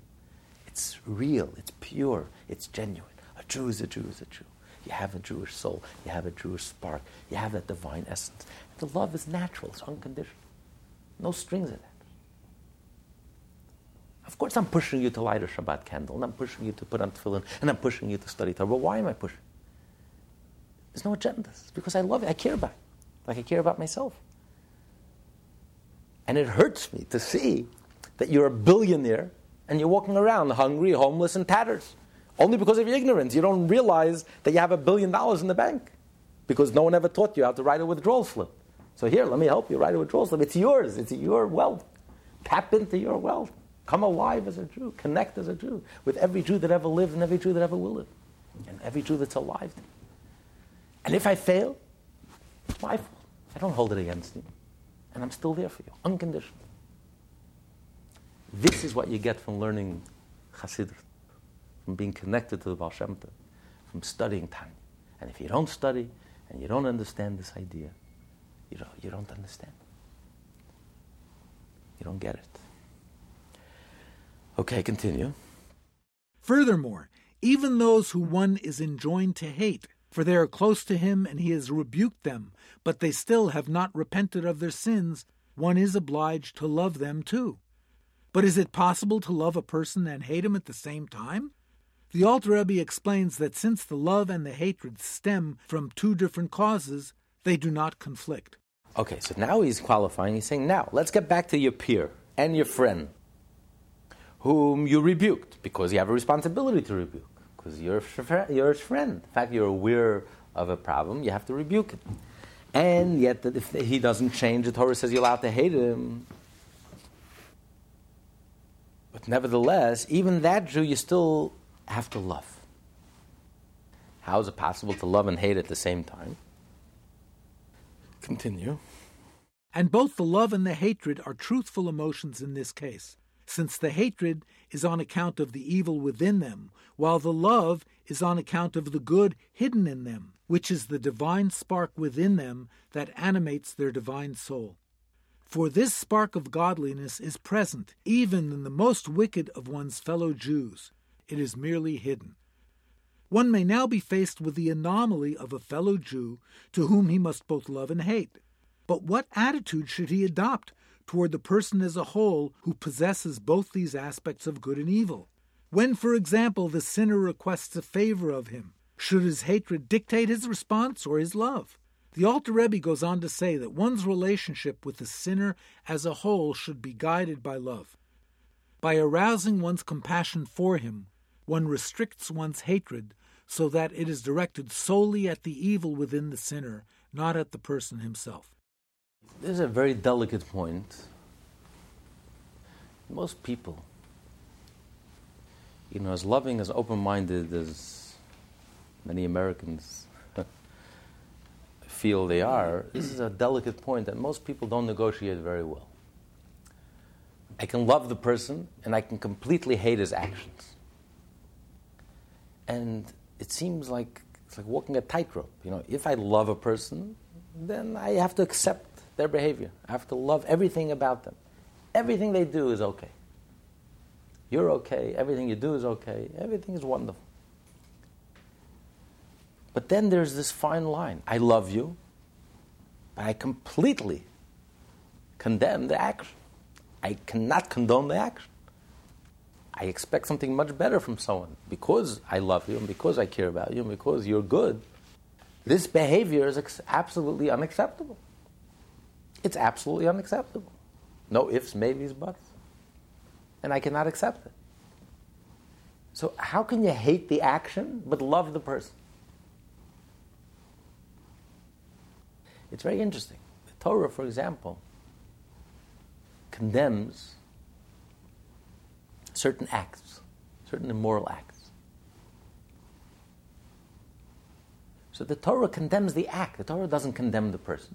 It's real. It's pure. It's genuine. Jew is a Jew is a Jew. You have a Jewish soul. You have a Jewish spark. You have that divine essence. The love is natural. It's unconditional. No strings in attached. Of course, I'm pushing you to light a Shabbat candle, and I'm pushing you to put on tefillin, and I'm pushing you to study Torah. But why am I pushing? There's no agendas. It's because I love you. I care about you, like I care about myself. And it hurts me to see that you're a billionaire and you're walking around hungry, homeless, and tatters. Only because of your ignorance. You don't realize that you have a billion dollars in the bank because no one ever taught you how to write a withdrawal slip. So here, let me help you write a withdrawal slip. It's yours. It's your wealth. Tap into your wealth. Come alive as a Jew. Connect as a Jew with every Jew that ever lived and every Jew that ever will live. And every Jew that's alive. And if I fail, it's my fault. I don't hold it against you. And I'm still there for you, unconditional. This is what you get from learning Hasidut from being connected to the Baal Shem Tov, from studying Tanya. And if you don't study and you don't understand this idea, you don't, you don't understand. You don't get it. Okay, continue. Furthermore, even those who one is enjoined to hate, for they are close to him and he has rebuked them, but they still have not repented of their sins, one is obliged to love them too. But is it possible to love a person and hate him at the same time? The Alter Rebbe explains that since the love and the hatred stem from two different causes, they do not conflict. Okay, so now he's qualifying. He's saying, now let's get back to your peer and your friend, whom you rebuked because you have a responsibility to rebuke, because you're you're his friend. In fact, you're aware of a problem, you have to rebuke it. And yet, if he doesn't change, the Torah says you're allowed to hate him. But nevertheless, even that Jew, you still have to love. How is it possible to love and hate at the same time? Continue. And both the love and the hatred are truthful emotions in this case, since the hatred is on account of the evil within them, while the love is on account of the good hidden in them, which is the divine spark within them that animates their divine soul. For this spark of godliness is present even in the most wicked of one's fellow Jews, it is merely hidden. One may now be faced with the anomaly of a fellow Jew to whom he must both love and hate. But what attitude should he adopt toward the person as a whole who possesses both these aspects of good and evil? When, for example, the sinner requests a favor of him, should his hatred dictate his response or his love? The Alter Rebbe goes on to say that one's relationship with the sinner as a whole should be guided by love. By arousing one's compassion for him, one restricts one's hatred so that it is directed solely at the evil within the sinner, not at the person himself. This is a very delicate point. Most people, you know, as loving, as open minded as many Americans feel they are, this is a delicate point that most people don't negotiate very well. I can love the person and I can completely hate his actions and it seems like it's like walking a tightrope. You know, if I love a person, then I have to accept their behavior. I have to love everything about them. Everything they do is okay. You're okay. Everything you do is okay. Everything is wonderful. But then there's this fine line. I love you, but I completely condemn the action. I cannot condone the action. I expect something much better from someone because I love you and because I care about you and because you're good. This behavior is ex- absolutely unacceptable. It's absolutely unacceptable. No ifs, maybes, buts. And I cannot accept it. So, how can you hate the action but love the person? It's very interesting. The Torah, for example, condemns certain acts, certain immoral acts. So the Torah condemns the act. The Torah doesn't condemn the person.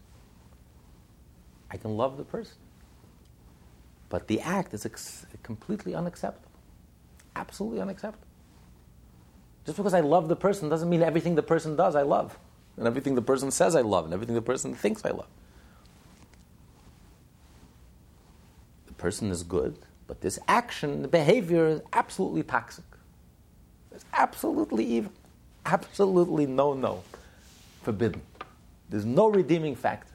I can love the person. But the act is ex- completely unacceptable. Absolutely unacceptable. Just because I love the person doesn't mean everything the person does I love. And everything the person says I love. And everything the person thinks I love. The person is good, but this action, the behavior is absolutely toxic. It's absolutely evil. Absolutely no, no. Forbidden. There's no redeeming factor.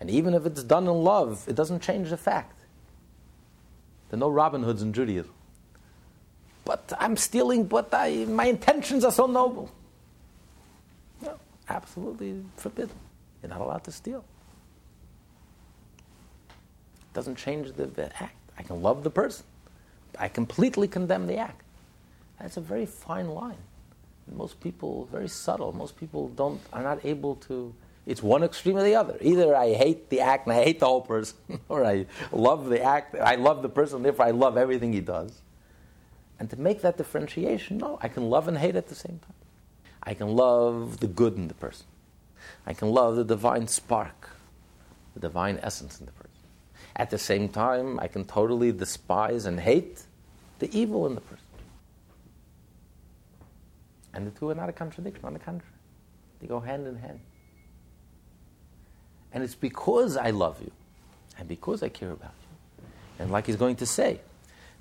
And even if it's done in love, it doesn't change the fact. There are no Robin Hoods in Judaism. But I'm stealing, but I, my intentions are so noble. No, absolutely forbidden. You're not allowed to steal. Doesn't change the, the act. I can love the person. I completely condemn the act. That's a very fine line. Most people, very subtle. Most people don't are not able to it's one extreme or the other. Either I hate the act and I hate the whole person, or I love the act, I love the person, therefore I love everything he does. And to make that differentiation, no, I can love and hate at the same time. I can love the good in the person. I can love the divine spark, the divine essence in the person. At the same time, I can totally despise and hate the evil in the person. And the two are not a contradiction, on the contrary. They go hand in hand. And it's because I love you and because I care about you. And like he's going to say,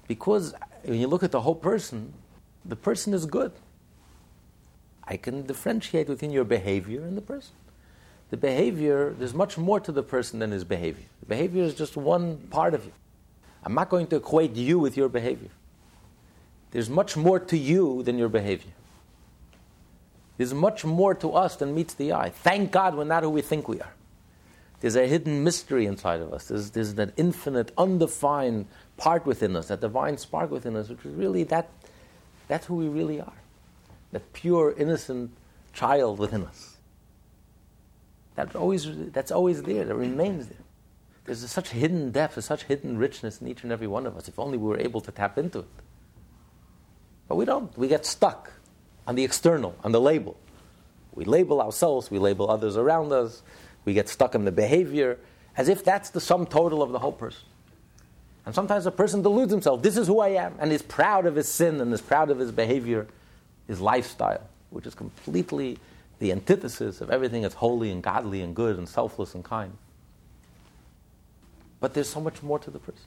because when you look at the whole person, the person is good. I can differentiate within your behavior and the person. The behavior, there's much more to the person than his behavior. Behavior is just one part of you. I'm not going to equate you with your behavior. There's much more to you than your behavior. There's much more to us than meets the eye. Thank God we're not who we think we are. There's a hidden mystery inside of us. There's, there's that infinite, undefined part within us, that divine spark within us, which is really that, that's who we really are. That pure, innocent child within us. That's always, that's always there, that remains there. There's such hidden depth, there's such hidden richness in each and every one of us, if only we were able to tap into it. But we don't. We get stuck on the external, on the label. We label ourselves, we label others around us, we get stuck in the behavior as if that's the sum total of the whole person. And sometimes a person deludes himself, this is who I am, and is proud of his sin and is proud of his behavior, his lifestyle, which is completely the antithesis of everything that's holy and godly and good and selfless and kind. But there's so much more to the person.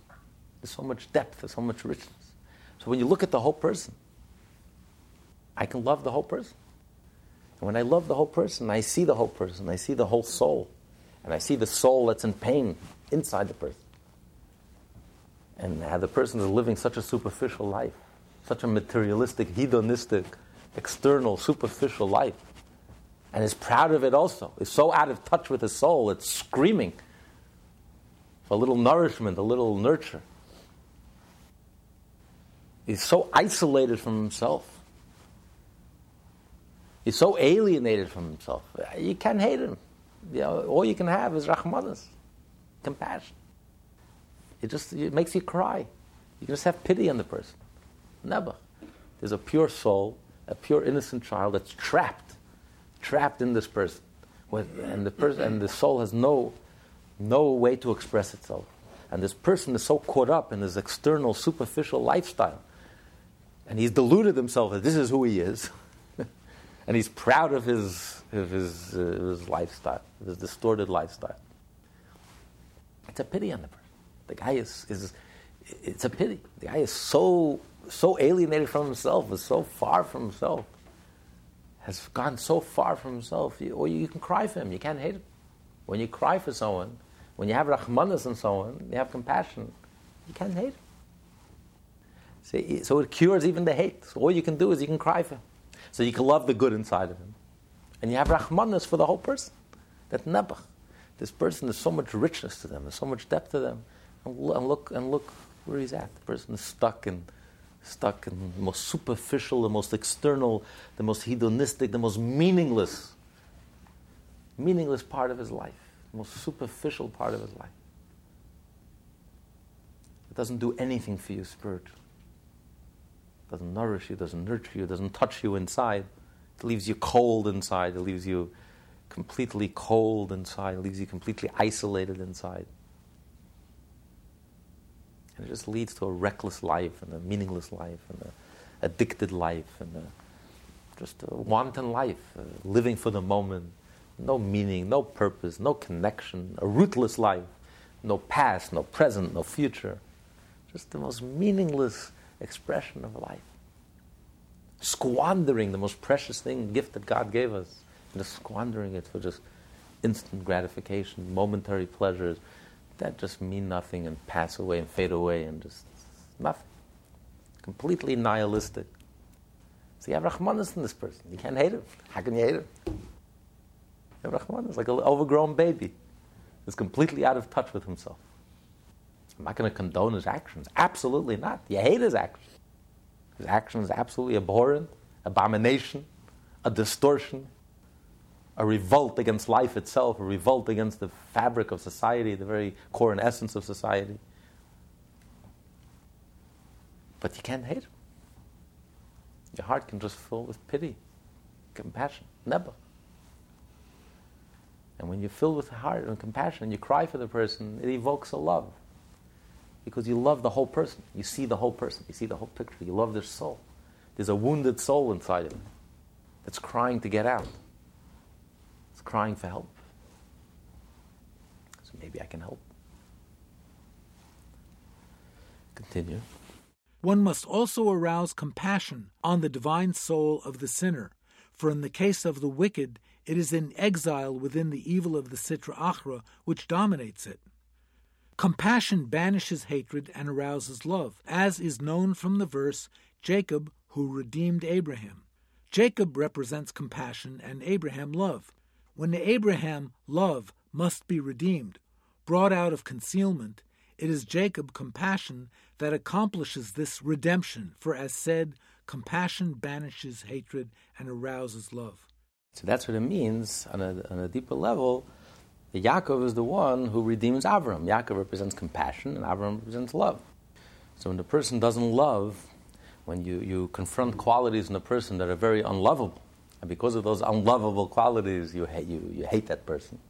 There's so much depth, there's so much richness. So when you look at the whole person, I can love the whole person. And when I love the whole person, I see the whole person, I see the whole soul, and I see the soul that's in pain inside the person. And how the person is living such a superficial life, such a materialistic, hedonistic, external, superficial life, and is proud of it also, is so out of touch with his soul, it's screaming a little nourishment, a little nurture. He's so isolated from himself He's so alienated from himself. You can't hate him. You know, all you can have is rahmanas, compassion. It just it makes you cry. You can just have pity on the person. Never. There's a pure soul, a pure innocent child that's trapped, trapped in this person, and the person and the soul has no, no way to express itself. And this person is so caught up in his external, superficial lifestyle, and he's deluded himself that this is who he is. and he's proud of his, of his, uh, his lifestyle, his distorted lifestyle. It's a pity on the person. The guy is, is it's a pity. The guy is so so alienated from himself, is so far from himself, has gone so far from himself. You, or you can cry for him. You can't hate him. When you cry for someone, when you have rahmanas and so on, you have compassion. You can't hate him. See, so it cures even the hate. So all you can do is you can cry for him. So you can love the good inside of him. And you have rahmanas for the whole person. That nebuch. This person, there's so much richness to them, there's so much depth to them. And look, and look where he's at. The person is stuck in, stuck in the most superficial, the most external, the most hedonistic, the most meaningless, meaningless part of his life, most superficial part of his life. It doesn't do anything for you spiritually. It doesn't nourish you, doesn't nurture you, doesn't touch you inside. It leaves you cold inside. It leaves you completely cold inside. It leaves you completely isolated inside. And it just leads to a reckless life and a meaningless life and an addicted life and a, just a wanton life, uh, living for the moment, no meaning, no purpose, no connection, a rootless life, no past, no present, no future. Just the most meaningless expression of life. Squandering the most precious thing, gift that God gave us, and just squandering it for just instant gratification, momentary pleasures, that just mean nothing and pass away and fade away and just nothing. Completely nihilistic. So you have Rahmanis in this person. You can't hate him. How can you hate him? You is like an overgrown baby. He's completely out of touch with himself. I'm not going to condone his actions. Absolutely not. You hate his actions. His actions are absolutely abhorrent, abomination, a distortion, a revolt against life itself, a revolt against the fabric of society, the very core and essence of society. But you can't hate him. Your heart can just fill with pity, compassion, never. And when you fill with heart and compassion and you cry for the person, it evokes a love. Because you love the whole person. You see the whole person. You see the whole picture. You love their soul. There's a wounded soul inside of them that's crying to get out it's crying for help. So maybe I can help. Continue. One must also arouse compassion on the divine soul of the sinner, for in the case of the wicked, it is in exile within the evil of the Sitra Achra which dominates it. Compassion banishes hatred and arouses love, as is known from the verse Jacob who redeemed Abraham. Jacob represents compassion and Abraham love. When Abraham love must be redeemed, brought out of concealment, it is Jacob compassion that accomplishes this redemption, for as said, compassion banishes hatred and arouses love. So that's what it means on a, on a deeper level. Yaakov is the one who redeems Avram. Yaakov represents compassion, and Avram represents love. So when the person doesn't love, when you, you confront qualities in a person that are very unlovable, and because of those unlovable qualities, you hate, you, you hate that person.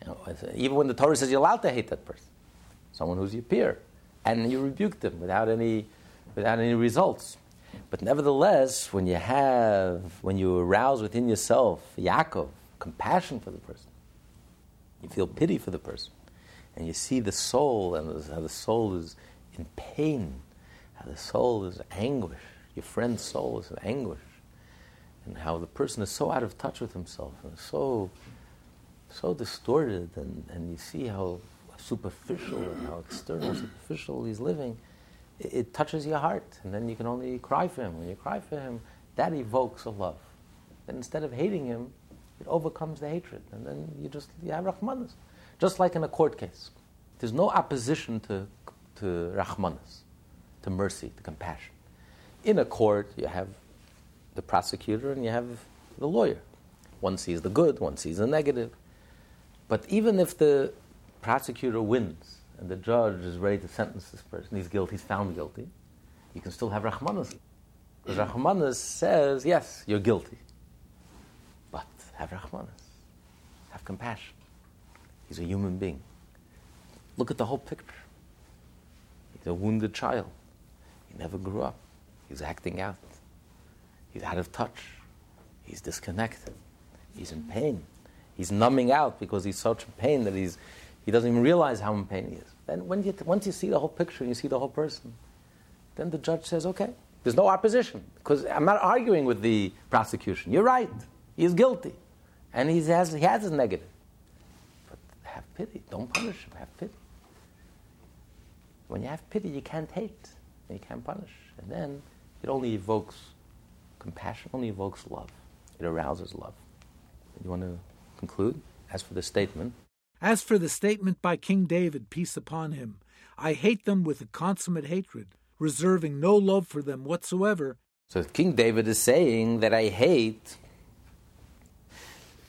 You know, even when the Torah says you're allowed to hate that person, someone who's your peer, and you rebuke them without any, without any results. But nevertheless, when you have, when you arouse within yourself, Yaakov, compassion for the person, you feel pity for the person, and you see the soul and how the soul is in pain, how the soul is anguish, your friend's soul is in anguish and how the person is so out of touch with himself and so so distorted and, and you see how superficial and how external superficial he's living it, touches your heart and then you can only cry for him when you cry for him that evokes a love then instead of hating him it overcomes the hatred and then you just you have rahmanas just like in a court case there's no opposition to to rahmanas to mercy to compassion in a court you have the prosecutor and you have the lawyer. One sees the good, one sees the negative. But even if the prosecutor wins and the judge is ready to sentence this person, he's guilty, he's found guilty, you can still have Rahmanas. Because Rahmanas says, yes, you're guilty. But have Rahmanas. Have compassion. He's a human being. Look at the whole picture. He's a wounded child. He never grew up. He's acting out. He's out of touch. He's disconnected. He's in pain. He's numbing out because he's such in pain that he's, he doesn't even realize how in pain he is. Then when you, once you see the whole picture and you see the whole person, then the judge says, okay, there's no opposition. Because I'm not arguing with the prosecution. You're right. He's guilty. And he has, he has his negative. But have pity. Don't punish him. Have pity. When you have pity, you can't hate. And you can't punish. And then it only evokes compassion, only evokes love. It arouses love. You want to conclude? As for the statement, as for the statement by King David, peace upon him, I hate them with a consummate hatred, reserving no love for them whatsoever. So King David is saying that I hate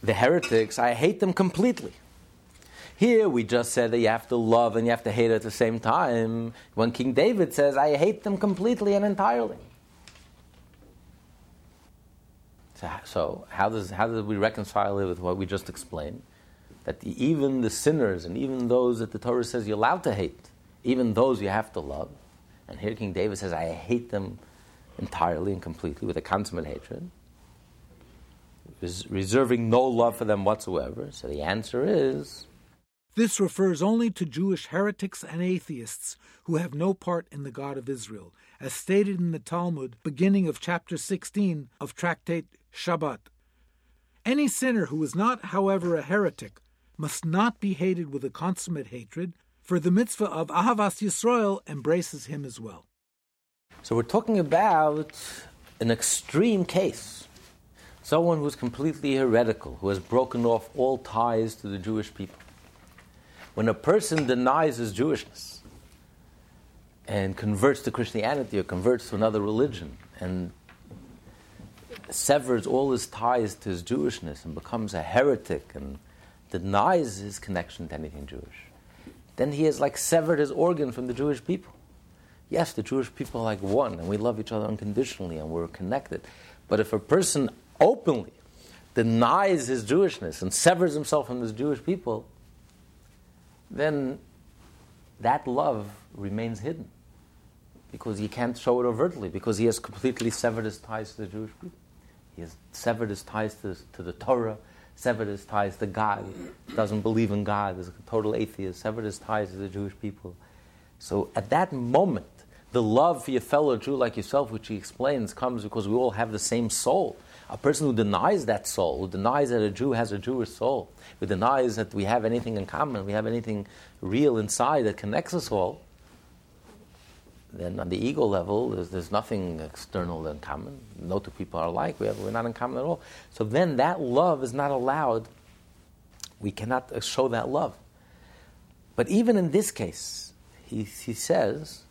the heretics, I hate them completely. Here we just said that you have to love and you have to hate at the same time. When King David says, I hate them completely and entirely. So, so how, does, how do we reconcile it with what we just explained? That even the sinners and even those that the Torah says you're allowed to hate, even those you have to love. And here King David says, I hate them entirely and completely with a consummate hatred, reserving no love for them whatsoever. So the answer is. This refers only to Jewish heretics and atheists who have no part in the God of Israel, as stated in the Talmud, beginning of chapter 16 of Tractate Shabbat. Any sinner who is not, however, a heretic must not be hated with a consummate hatred, for the mitzvah of Ahavas Yisrael embraces him as well. So we're talking about an extreme case. Someone who's completely heretical, who has broken off all ties to the Jewish people. When a person denies his Jewishness and converts to Christianity or converts to another religion and severs all his ties to his Jewishness and becomes a heretic and denies his connection to anything Jewish, then he has like severed his organ from the Jewish people. Yes, the Jewish people are like one, and we love each other unconditionally, and we're connected. But if a person openly denies his Jewishness and severs himself from his Jewish people, then that love remains hidden because he can't show it overtly because he has completely severed his ties to the Jewish people. He has severed his ties to, to the Torah, severed his ties to God, doesn't believe in God, is a total atheist, severed his ties to the Jewish people. So at that moment, the love for your fellow Jew like yourself, which he explains, comes because we all have the same soul. A person who denies that soul, who denies that a Jew has a Jewish soul, who denies that we have anything in common, we have anything real inside that connects us all, then on the ego level, there's, there's nothing external in common. No two people are alike. We we're not in common at all. So then that love is not allowed. We cannot uh, show that love. But even in this case, he, he says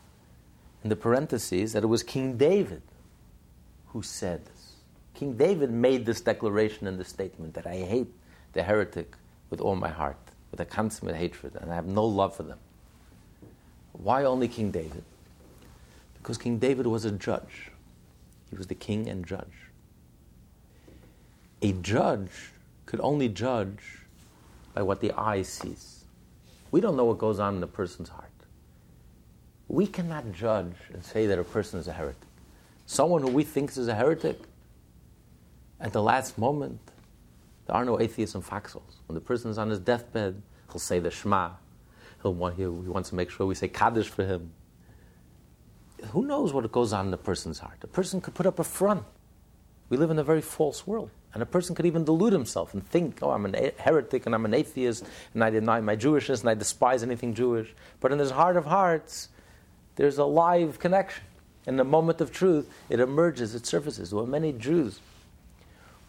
in the parentheses that it was King David who said this. King David made this declaration and the statement that I hate the heretic with all my heart, with a consummate hatred, and I have no love for them. Why only King David? Because King David was a judge. He was the king and judge. A judge could only judge by what the eye sees. We don't know what goes on in a person's heart. We cannot judge and say that a person is a heretic. Someone who we think is a heretic, at the last moment, there are no atheists in foxholes. When the person is on his deathbed, he'll say the Shema. He'll want, he wants to make sure we say Kaddish for him who knows what goes on in a person's heart? A person could put up a front. We live in a very false world. And a person could even delude himself and think, oh, I'm a heretic and I'm an atheist and I deny my Jewishness and I despise anything Jewish. But in his heart of hearts, there's a live connection. In the moment of truth, it emerges, it surfaces. There were many Jews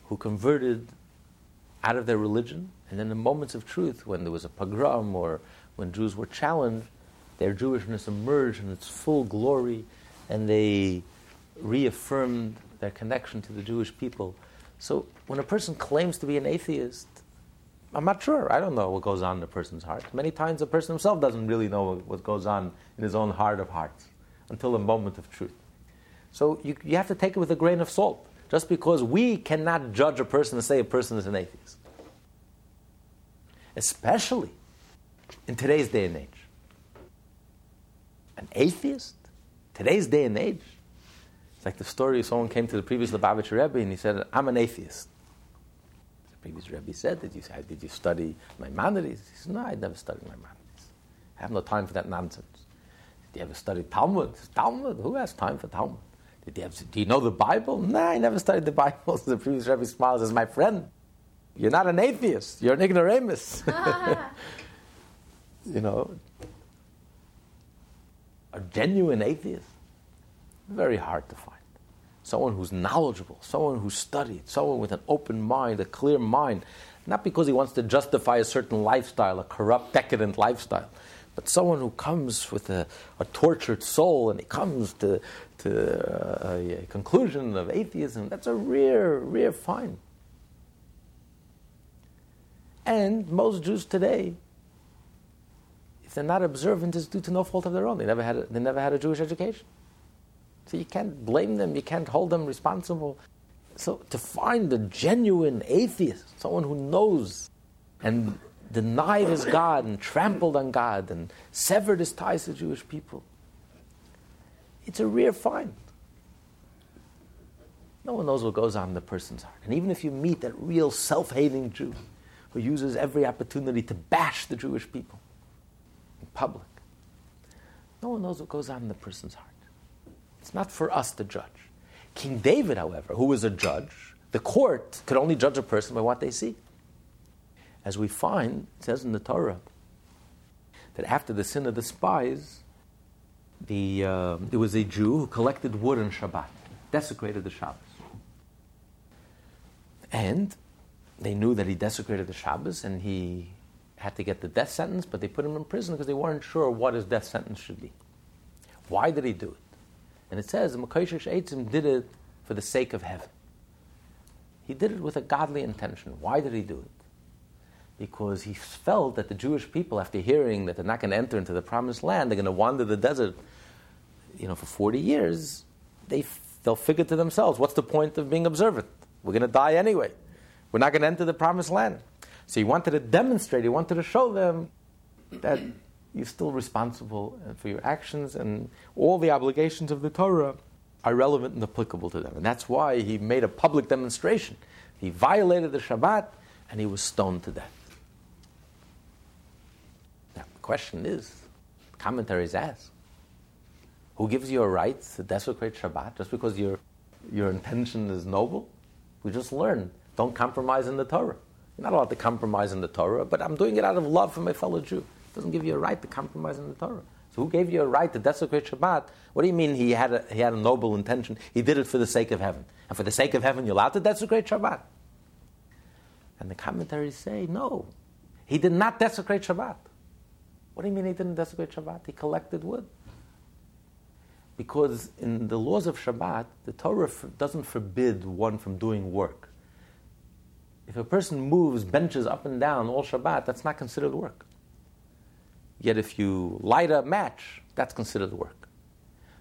who converted out of their religion, and in the moments of truth, when there was a pogrom or when Jews were challenged, their Jewishness emerged in its full glory, and they reaffirmed their connection to the Jewish people. So when a person claims to be an atheist, I'm not sure. I don't know what goes on in a person's heart. Many times a person himself doesn't really know what goes on in his own heart of hearts until a moment of truth. So you, you have to take it with a grain of salt. Just because we cannot judge a person and say a person is an atheist. Especially in today's day and age an atheist? Today's day and age? It's like the story of someone came to the previous Lubavitcher Rebbe and he said, I'm an atheist. The previous Rebbe said, Did you, did you study Maimonides? He said, No, I never studied Maimonides. I have no time for that nonsense. Did you ever study Talmud? Talmud? Who has time for Talmud? Did you ever, do you know the Bible? No, I never studied the Bible. the previous Rebbe smiles as my friend. You're not an atheist. You're an ignoramus. you know, a genuine atheist, very hard to find. Someone who's knowledgeable, someone who studied, someone with an open mind, a clear mind, not because he wants to justify a certain lifestyle, a corrupt, decadent lifestyle, but someone who comes with a, a tortured soul and he comes to, to a, a conclusion of atheism. That's a rare, rare find. And most Jews today, they're not observant, it's due to no fault of their own. They never had a, they never had a Jewish education. So you can't blame them, you can't hold them responsible. So to find a genuine atheist, someone who knows and denied his God and trampled on God and severed his ties to Jewish people, it's a rare find. No one knows what goes on in the person's heart. And even if you meet that real self hating Jew who uses every opportunity to bash the Jewish people public, no one knows what goes on in the person's heart. It's not for us to judge. King David, however, who was a judge, the court could only judge a person by what they see. As we find, it says in the Torah, that after the sin of the spies, the, uh, there was a Jew who collected wood on Shabbat, desecrated the Shabbos. And they knew that he desecrated the Shabbos and he had to get the death sentence, but they put him in prison because they weren't sure what his death sentence should be. Why did he do it? And it says, Makoshish Eitzim did it for the sake of heaven. He did it with a godly intention. Why did he do it? Because he felt that the Jewish people, after hearing that they're not going to enter into the promised land, they're going to wander the desert, you know, for 40 years, they, they'll figure to themselves, what's the point of being observant? We're going to die anyway. We're not going to enter the promised land. So he wanted to demonstrate, he wanted to show them that you're still responsible for your actions, and all the obligations of the Torah are relevant and applicable to them. And that's why he made a public demonstration. He violated the Shabbat, and he was stoned to death. Now, the question is commentaries ask, who gives you a right to desecrate Shabbat just because your, your intention is noble? We just learned don't compromise in the Torah. You're not allowed to compromise in the Torah, but I'm doing it out of love for my fellow Jew It doesn't give you a right to compromise in the Torah. So who gave you a right to desecrate Shabbat? What do you mean he had a, he had a noble intention? He did it for the sake of heaven. And for the sake of heaven, you're allowed to desecrate Shabbat? And the commentaries say, no, he did not desecrate Shabbat. What do you mean he didn't desecrate Shabbat? He collected wood. Because in the laws of Shabbat, the Torah doesn't forbid one from doing work. If a person moves benches up and down all Shabbat, that's not considered work. Yet if you light a match, that's considered work.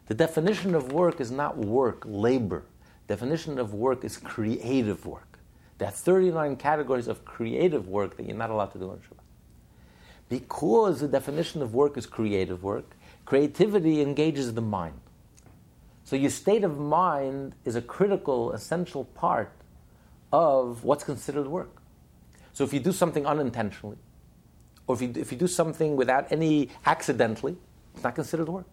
The definition of work is not work, labor. Definition of work is creative work. There are 39 categories of creative work that you're not allowed to do on Shabbat. Because the definition of work is creative work, creativity engages the mind. So your state of mind is a critical, essential part of what's considered work. So if you do something unintentionally, or if you, if you do something without any accidentally, it's not considered work.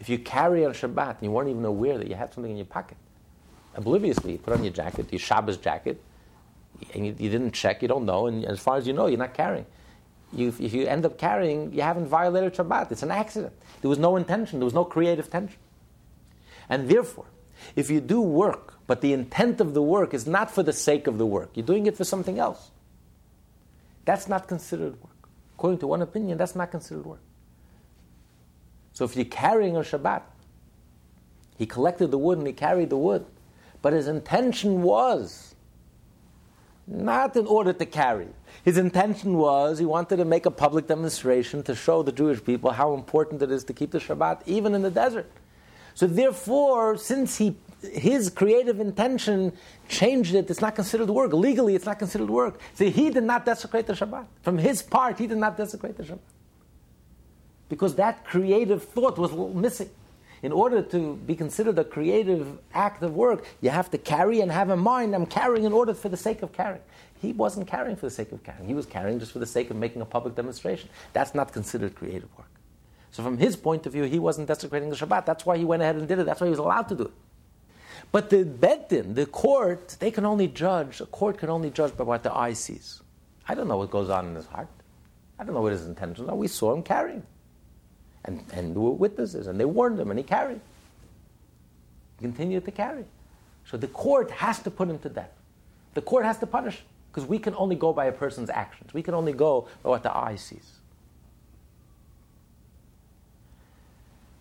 If you carry on Shabbat and you weren't even aware that you had something in your pocket, obliviously, you put on your jacket, your Shabbos jacket, and you, you, didn't check, you don't know, and as far as you know, you're not carrying. You, if you end up carrying, you haven't violated Shabbat. It's an accident. There was no intention, there was no creative tension. And therefore, if you do work, but the intent of the work is not for the sake of the work, you're doing it for something else, that's not considered work. According to one opinion, that's not considered work. So if you're carrying a Shabbat, he collected the wood and he carried the wood, but his intention was not in order to carry. His intention was he wanted to make a public demonstration to show the Jewish people how important it is to keep the Shabbat, even in the desert. So therefore, since he his creative intention changed it. It's not considered work. Legally, it's not considered work. See, he did not desecrate the Shabbat. From his part, he did not desecrate the Shabbat. Because that creative thought was missing. In order to be considered a creative act of work, you have to carry and have in mind, I'm carrying in order for the sake of carrying. He wasn't carrying for the sake of carrying. He was carrying just for the sake of making a public demonstration. That's not considered creative work. So from his point of view, he wasn't desecrating the Shabbat. That's why he went ahead and did it. That's why he was allowed to do it. But the Beit Din, the court, they can only judge, a court can only judge by what the eye sees. I don't know what goes on in his heart. I don't know what his intentions are. We saw him carrying. And, and were witnesses, and they warned him, and he carried. He continued to carry. So the court has to put him to death. The court has to punish because we can only go by a person's actions. We can only go by what the eye sees.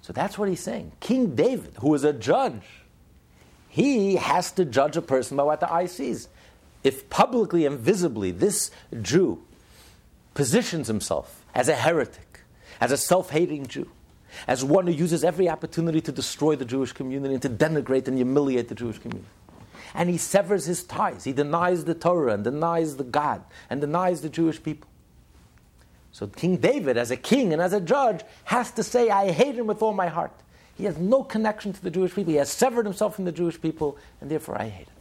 So that's what he's saying. King David, who is a judge, he has to judge a person by what the eye sees. If publicly and visibly this Jew positions himself as a heretic, as a self hating Jew, as one who uses every opportunity to destroy the Jewish community and to denigrate and humiliate the Jewish community. And he severs his ties. He denies the Torah and denies the God and denies the Jewish people. So King David, as a king and as a judge, has to say, I hate him with all my heart. He has no connection to the Jewish people. He has severed himself from the Jewish people, and therefore I hate him.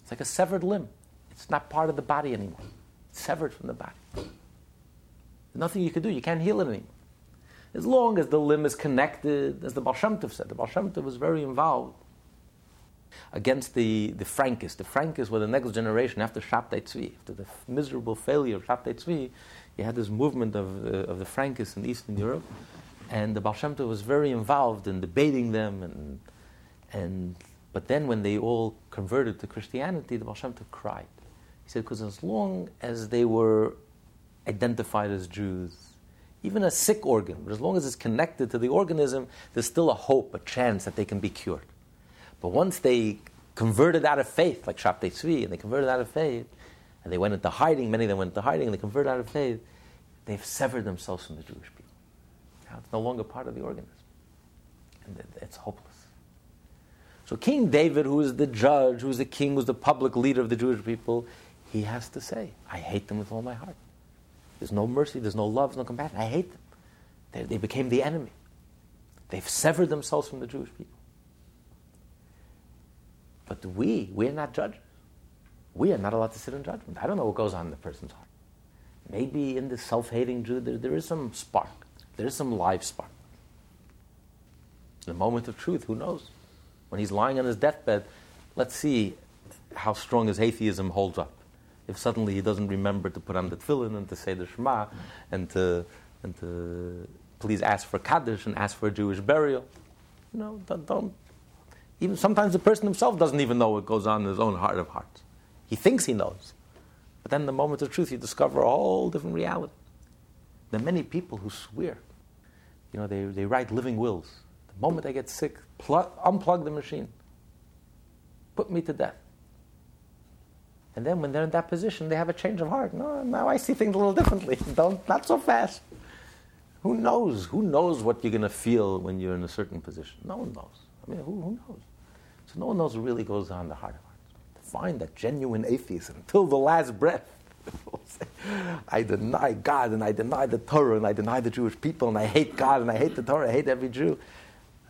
It's like a severed limb. It's not part of the body anymore. It's severed from the body. There's nothing you can do. You can't heal it anymore. As long as the limb is connected, as the Baal Shem Tov said, the Baal Shem Tov was very involved against the, the Frankists. The Frankists were the next generation after Shabtai Tzvi. After the miserable failure of Shabtai Tzvi, you had this movement of, uh, of the Frankists in Eastern Europe, and the Baal Shem Tov was very involved in debating them and, and but then when they all converted to Christianity, the Baal Shem Tov cried. He said, because as long as they were identified as Jews, even a sick organ, but as long as it's connected to the organism, there's still a hope, a chance that they can be cured. But once they converted out of faith, like Shabtai Tzvi, and they converted out of faith, and they went into hiding, many of them went into hiding, and they converted out of faith, they've severed themselves from the Jewish people. Now it's no longer part of the organism. And it's hopeless. So King David, who is the judge, who is the king, who's the public leader of the Jewish people, he has to say, I hate them with all my heart. There's no mercy, there's no love, there's no compassion. I hate them. They, they became the enemy. They've severed themselves from the Jewish people. But we, we're not judges. We are not allowed to sit in judgment. I don't know what goes on in the person's heart. Maybe in the self hating Jew, there, there is some spark, there is some live spark. In the moment of truth, who knows? when he's lying on his deathbed, let's see how strong his atheism holds up. If suddenly he doesn't remember to put on the tefillin and to say the Shema and to, and to please ask for Kaddish and ask for a Jewish burial, you know, don't, don't even sometimes the person himself doesn't even know what goes on in his own heart of hearts. He thinks he knows. But then the moment of truth, you discover a whole different reality. There are many people who swear. You know, they, they write living wills The moment I get sick, plug, unplug the machine. Put me to death. And then when they're in that position, they have a change of heart. No, now I see things a little differently. Don't, not so fast. Who knows? Who knows what you're going to feel when you're in a certain position? No one knows. I mean, who, who knows? So no one knows what really goes on in the heart of hearts. To find that genuine atheism until the last breath. I deny God and I deny the Torah and I deny the Jewish people and I hate God and I hate the Torah, I hate every Jew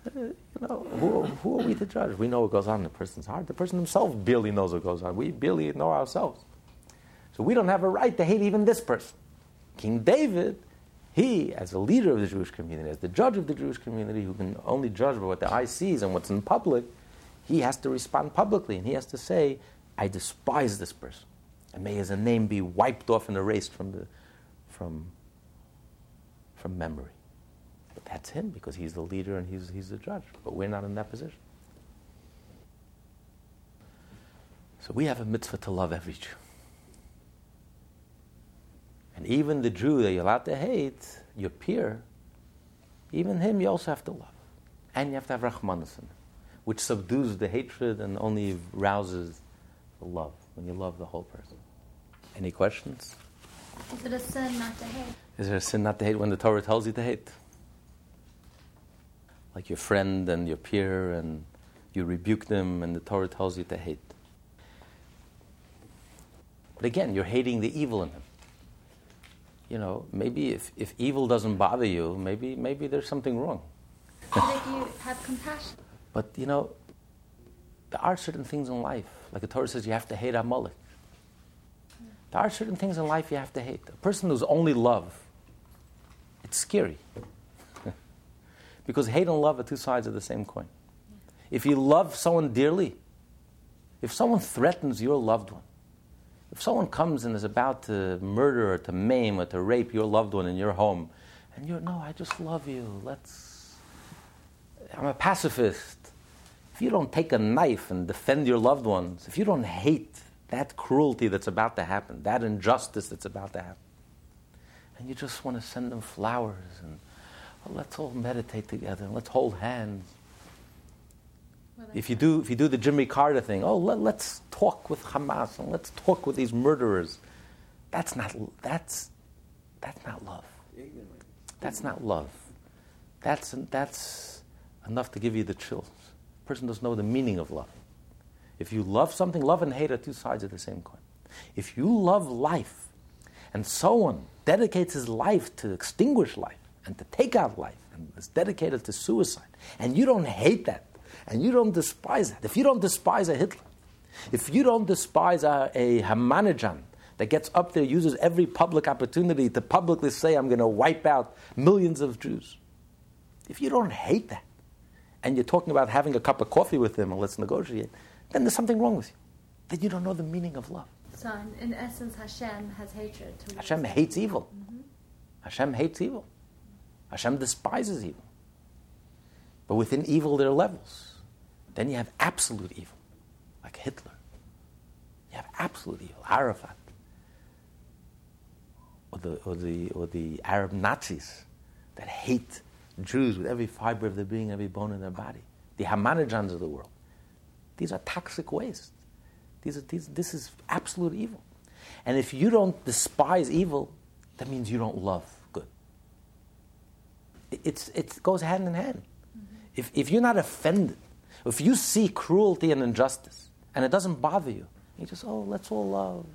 uh, you know, who, who are we to judge? We know what goes on in the person's heart. The person himself barely knows what goes on. We barely know ourselves. So we don't have a right to hate even this person. King David, he, as a leader of the Jewish community, as the judge of the Jewish community, who can only judge by what the eye sees and what's in public, he has to respond publicly and he has to say, I despise this person. And may his name be wiped off and erased from, the, from, from memory. But that's him because he's the leader and he's, he's the judge. But we're not in that position. So we have a mitzvah to love every Jew. And even the Jew that you're allowed to hate, your peer, even him you also have to love. And you have to have Rachmanus which subdues the hatred and only rouses the love when you love the whole person. Any questions? Is it a sin not to hate? Is there a sin not to hate when the Torah tells you to hate? like your friend and your peer, and you rebuke them, and the Torah tells you to hate. But again, you're hating the evil in them. You know, maybe if, if evil doesn't bother you, maybe, maybe there's something wrong. But if you have compassion, But you know, there are certain things in life, like the Torah says, you have to hate a Amalek. There are certain things in life you have to hate. A person who's only love, it's scary. because hate and love are two sides of the same coin. If you love someone dearly, if someone threatens your loved one, if someone comes and is about to murder or to maim or to rape your loved one in your home, and you're, no, I just love you, let's, I'm a pacifist. If you don't take a knife and defend your loved ones, if you don't hate that cruelty that's about to happen, that injustice that's about to happen, and you just want to send them flowers and well, let's all meditate together and let's hold hands. well, If you do, if you do the Jimmy Carter thing, oh, let, let's talk with Hamas and let's talk with these murderers. That's not, that's, that's not love. That's not love. That's, that's enough to give you the chills. Person doesn't know the meaning of love. If you love something, love and hate are two sides of the same coin. If you love life and someone dedicates his life to extinguish life and to take out life and is dedicated to suicide, and you don't hate that and you don't despise that, if you don't despise a Hitler, if you don't despise a, a Ahmadinejad that gets up there, uses every public opportunity to publicly say, I'm going to wipe out millions of Jews, if you don't hate that, and you're talking about having a cup of coffee with him and let's negotiate, then there's something wrong with you. Then you don't know the meaning of love. So in, essence, Hashem has hatred. Hashem hates evil. Mm-hmm. Hashem hates evil. Hashem despises evil. But within evil, there are levels. Then you have absolute evil, like Hitler. You have absolute evil, Arafat, or the, or the, or the Arab Nazis that hate Jews with every fiber of their being, every bone in their body. The Ahmadinejads of the world. These are toxic waste. These are, these, this is absolute evil. And if you don't despise evil, that means you don't love good. It, it's, it goes hand in hand. Mm-hmm. If, if you're not offended, if you see cruelty and injustice, and it doesn't bother you, you just, oh, let's all love.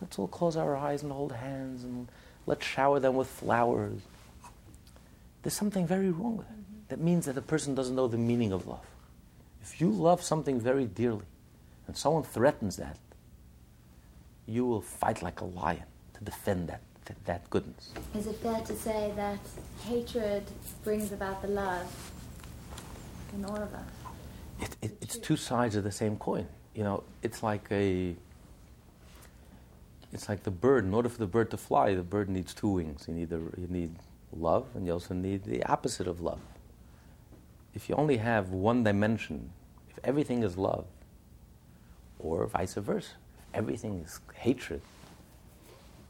Let's all close our eyes and hold hands, and let's shower them with flowers. There's something very wrong with it. That means that the person doesn't know the meaning of love. If you love something very dearly, and someone threatens that, you will fight like a lion to defend that, that, that goodness. Is it fair to say that hatred brings about the love in all of us? It, it, it's two sides of the same coin. You know, it's like a. It's like the bird. In order for the bird to fly, the bird needs two wings. You need the, you need love, and you also need the opposite of love. If you only have one dimension, if everything is love, or vice versa, if everything is hatred,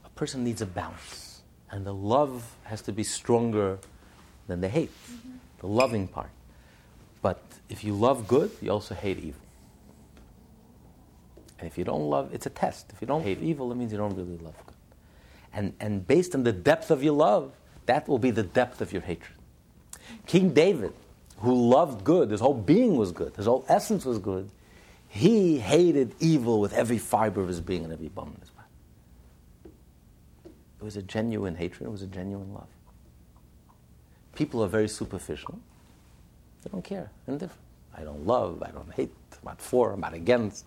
a person needs a balance, and the love has to be stronger than the hate, mm-hmm. the loving part. But if you love good, you also hate evil. And if you don't love, it's a test. If you don't hate evil, it means you don't really love good. And, and based on the depth of your love, that will be the depth of your hatred. King David, who loved good, his whole being was good, his whole essence was good, he hated evil with every fiber of his being and every bone in his body. It was a genuine hatred, it was a genuine love. People are very superficial. They don't care, indifferent. I don't love, I don't hate, I'm not for, I'm not against.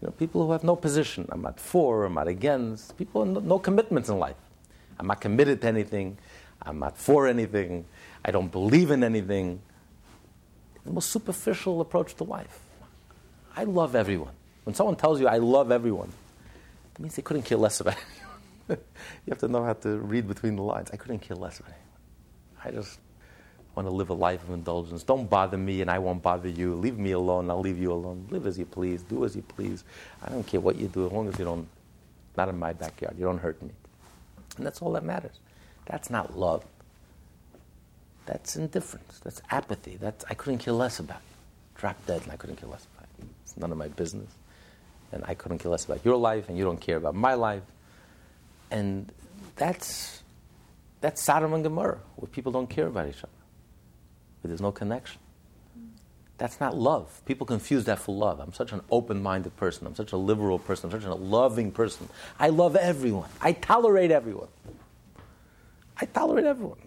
You know, people who have no position, I'm not for, I'm not against. People with no, no commitments in life. I'm not committed to anything, I'm not for anything, I don't believe in anything. The most superficial approach to life. I love everyone. When someone tells you I love everyone, that means they couldn't care less about anyone. you have to know how to read between the lines. I couldn't care less about anyone. I just want to live a life of indulgence. Don't bother me and I won't bother you. Leave me alone, I'll leave you alone. Live as you please, do as you please. I don't care what you do as long as you don't, not in my backyard, you don't hurt me. And that's all that matters. That's not love. That's indifference. That's apathy. That's, I couldn't care less about you. Drop dead and I couldn't care less about you. It's none of my business. And I couldn't care less about your life and you don't care about my life. And that's, that's Sodom and Gomorrah, where people don't care about each other but there's no connection. That's not love. People confuse that for love. I'm such an open minded person. I'm such a liberal person. I'm such a loving person. I love everyone. I tolerate everyone. I tolerate everyone.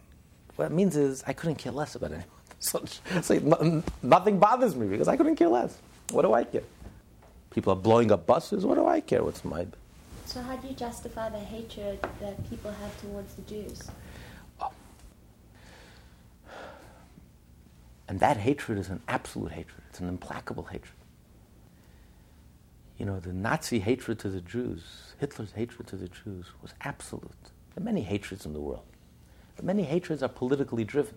What it means is I couldn't care less about anyone. Such, like, nothing bothers me because I couldn't care less. What do I care? People are blowing up buses. What do I care? What's my. So, how do you justify the hatred that people have towards the Jews? And that hatred is an absolute hatred, it's an implacable hatred. You know, the Nazi hatred to the Jews, Hitler's hatred to the Jews was absolute. There are many hatreds in the world, but many hatreds are politically driven.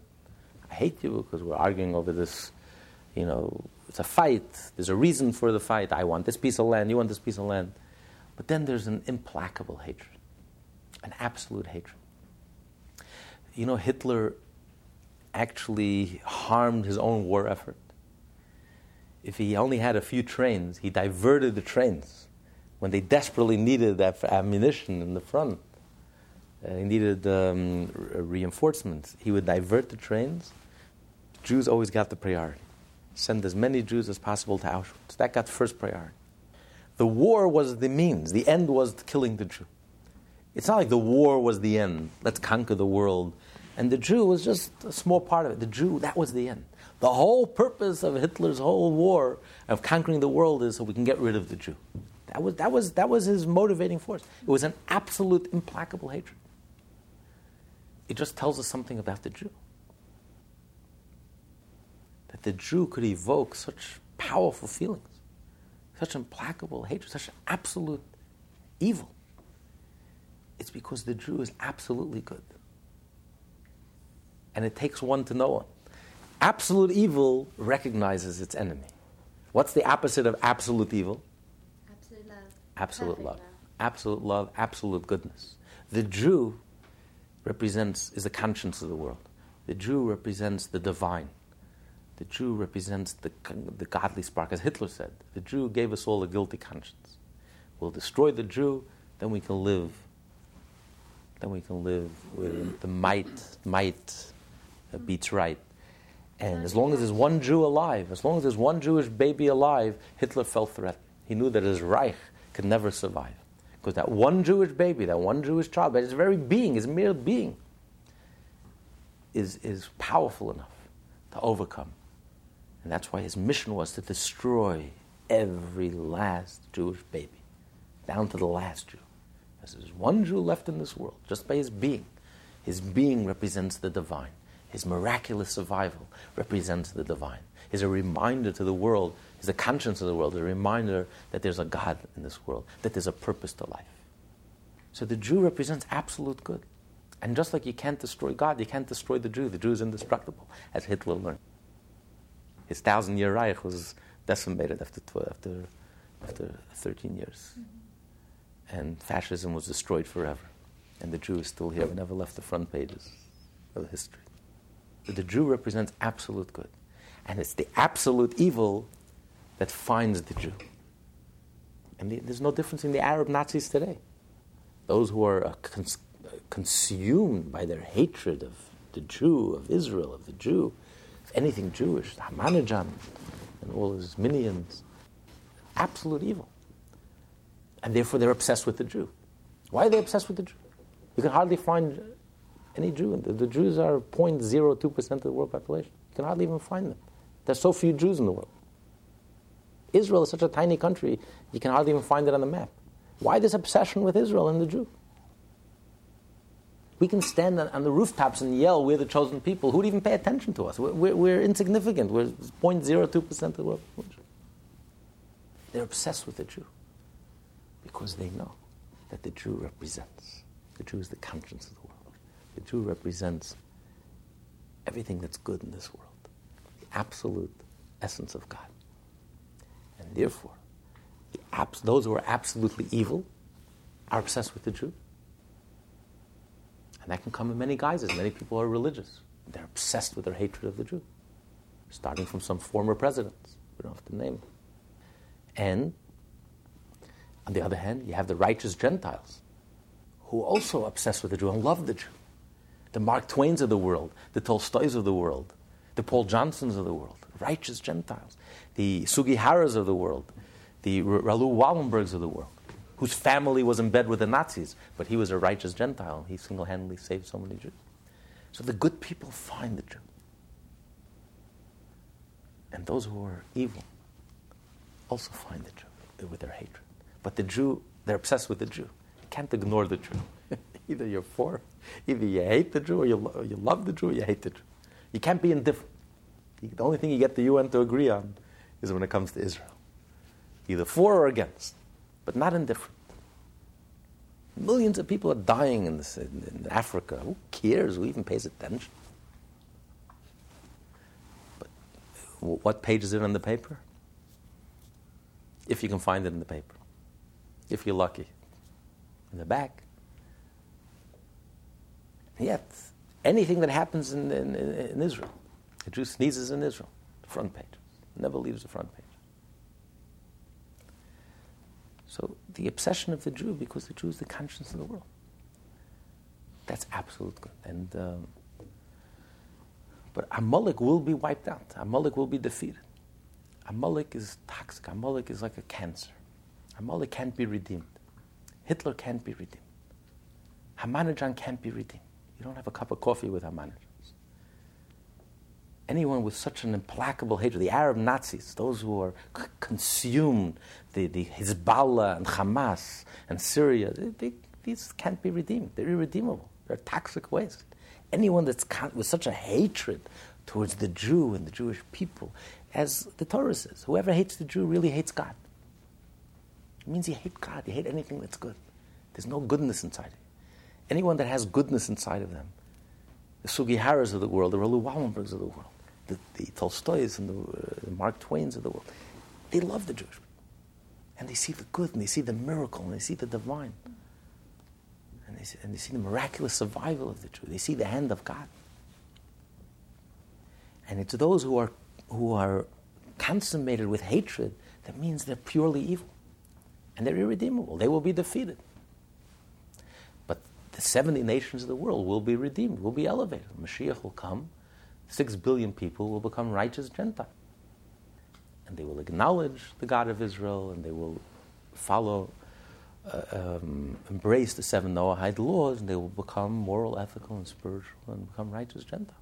I hate you because we're arguing over this, you know, it's a fight. There's a reason for the fight. I want this piece of land, you want this piece of land. But then there's an implacable hatred, an absolute hatred. You know, Hitler actually harmed his own war effort. If he only had a few trains, he diverted the trains when they desperately needed that ammunition in the front. Uh, he needed um, reinforcements. He would divert the trains. Jews always got the priority. Send as many Jews as possible to Auschwitz. That got first priority. The war was the means. The end was killing the Jew. It's not like the war was the end. Let's conquer the world. And the Jew was just a small part of it. The Jew, that was the end. The whole purpose of Hitler's whole war of conquering the world is so we can get rid of the Jew. That was, that was, that was his motivating force. It was an absolute, implacable hatred. It just tells us something about the Jew. That the Jew could evoke such powerful feelings, such implacable hatred, such absolute evil. It's because the Jew is absolutely good. And it takes one to know one. Absolute evil recognizes its enemy. What's the opposite of absolute evil? Absolute love. Absolute love. love. Absolute love, absolute goodness. The Jew represents, is the conscience of the world. The Jew represents the divine. The Jew represents the, the godly spark. As Hitler said, the Jew gave us all a guilty conscience. We'll destroy the Jew, then we can live. Then we can live with the might, might beats right. And as long as there's one Jew alive, as long as there's one Jewish baby alive, Hitler felt threatened. He knew that his Reich could never survive. Because that one Jewish baby, that one Jewish child, by his very being, his mere being, is, is powerful enough to overcome. And that's why his mission was to destroy every last Jewish baby, down to the last Jew. Because there's one Jew left in this world, just by his being. His being represents the divine. His miraculous survival represents the divine. Is a reminder to the world, is the conscience of the world, a reminder that there's a God in this world, that there's a purpose to life. So the Jew represents absolute good. And just like you can't destroy God, you can't destroy the Jew. The Jew is indestructible, as Hitler learned. His thousand year Reich was decimated after, 12, after, after 13 years. Mm-hmm. And fascism was destroyed forever. And the Jew is still here, we never left the front pages of history the Jew represents absolute good. And it's the absolute evil that finds the Jew. And the, there's no difference in the Arab Nazis today. Those who are uh, cons- consumed by their hatred of the Jew, of Israel, of the Jew, anything Jewish, Ahmadinejad and all his minions, absolute evil. And therefore they're obsessed with the Jew. Why are they obsessed with the Jew? You can hardly find any Jew. The, the Jews are 0.02% of the world population. You can hardly even find them. There's so few Jews in the world. Israel is such a tiny country, you can hardly even find it on the map. Why this obsession with Israel and the Jew? We can stand on, the rooftops and yell, We're the chosen people. Who'd even pay attention to us? We're, we're, we're insignificant. We're 0.02% of the world population. They're obsessed with the Jew because they know that the Jew represents. The Jew is the conscience of the world. The Jew represents everything that's good in this world, the absolute essence of God. And therefore, the abs- those who are absolutely evil are obsessed with the Jew. And that can come in many guises. Many people are religious. They're obsessed with their hatred of the Jew, starting from some former presidents. We don't have to name them. And on the other hand, you have the righteous Gentiles who also obsessed with the Jew and love the Jew the Mark Twains of the world, the Tolstoys of the world, the Paul Johnsons of the world, righteous Gentiles, the Sugiharas of the world, the Raoul Wallenbergs of the world, whose family was in bed with the Nazis, but he was a righteous Gentile. He single handedly saved so many Jews. So the good people find the Jew. And those who are evil also find the Jew with their hatred. But the Jew, they're obsessed with the Jew. You can't ignore the Jew. either you're for, either you hate the Jew or you, lo- you love the Jew or you hate the Jew. You can't be indifferent. The only thing you get the UN to agree on is when it comes to Israel. Either for or against, but not indifferent. Millions of people are dying in, this, in, in Africa. Who cares? Who even pays attention? But what page is it in the paper? If you can find it in the paper. If you're lucky. In the back. Yet, anything that happens in, in, in Israel, the Jew sneezes in Israel, front page. Never leaves the front page. So the obsession of the Jew, because the Jew is the conscience of the world. That's absolute good. And um, but Amalek will be wiped out. Amalek will be defeated. Amalek is toxic. Amalek is like a cancer. Amalek can't be redeemed. Hitler can't be redeemed. Ahmadinejad can't be redeemed. You don't have a cup of coffee with Ahmadinejad anyone with such an implacable hatred, the Arab Nazis, those who are c- consumed, the, the Hezbollah and Hamas and Syria, they, they, these can't be redeemed. They're irredeemable. They're a toxic waste. Anyone that's con- with such a hatred towards the Jew and the Jewish people, as the Torah says, whoever hates the Jew really hates God. It means you hate God, you hate anything that's good. There's no goodness inside you. Anyone that has goodness inside of them, the Sugiharas of the world, the Raoul Wallenbergs of the world, the, the Tolstoys and the, uh, the, Mark Twains of the world, they love the Jewish people. And they see the good, and they see the miracle, and they see the divine. And they see, and they see the miraculous survival of the Jew. They see the hand of God. And it's those who are, who are consummated with hatred that means they're purely evil. And they're irredeemable. They will be defeated. The 70 nations of the world will be redeemed, will be elevated. Mashiach will come six billion people will become righteous Gentiles. And they will acknowledge the God of Israel and they will follow, uh, um, embrace the seven Noahide laws and they will become moral, ethical, and spiritual and become righteous Gentiles.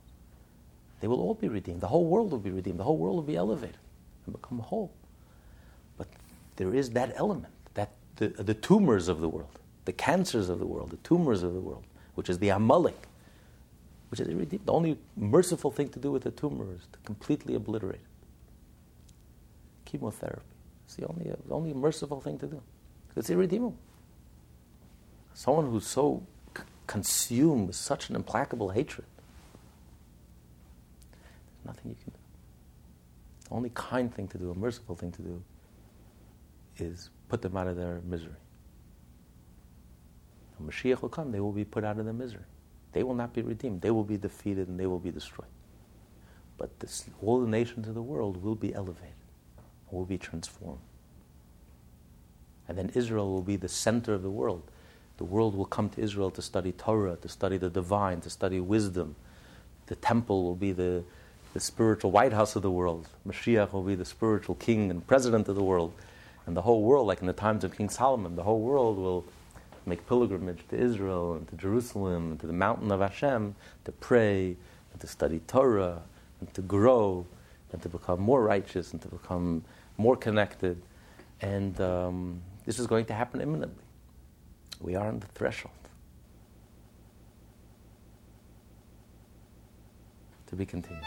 They will all be redeemed. The whole world will be redeemed. The whole world will be elevated and become whole. But there is that element, that the, the tumors of the world, the cancers of the world, the tumors of the world, which is the Amalek which is. The only merciful thing to do with a tumor is to completely obliterate it. Chemotherapy. It's the only, the only merciful thing to do. It's irredeemable. Someone who's so c- consumed with such an implacable hatred, there's nothing you can do. The only kind thing to do, a merciful thing to do, is put them out of their misery. When Mashiach will come, they will be put out of their misery. They will not be redeemed. They will be defeated and they will be destroyed. But this, all the nations of the world will be elevated, will be transformed. And then Israel will be the center of the world. The world will come to Israel to study Torah, to study the divine, to study wisdom. The temple will be the, the spiritual White House of the world. Mashiach will be the spiritual king and president of the world. And the whole world, like in the times of King Solomon, the whole world will make pilgrimage to Israel and to Jerusalem and to the mountain of Hashem to pray and to study Torah and to grow and to become more righteous and to become more connected. And um, this is going to happen imminently. We are on the threshold. To be continued.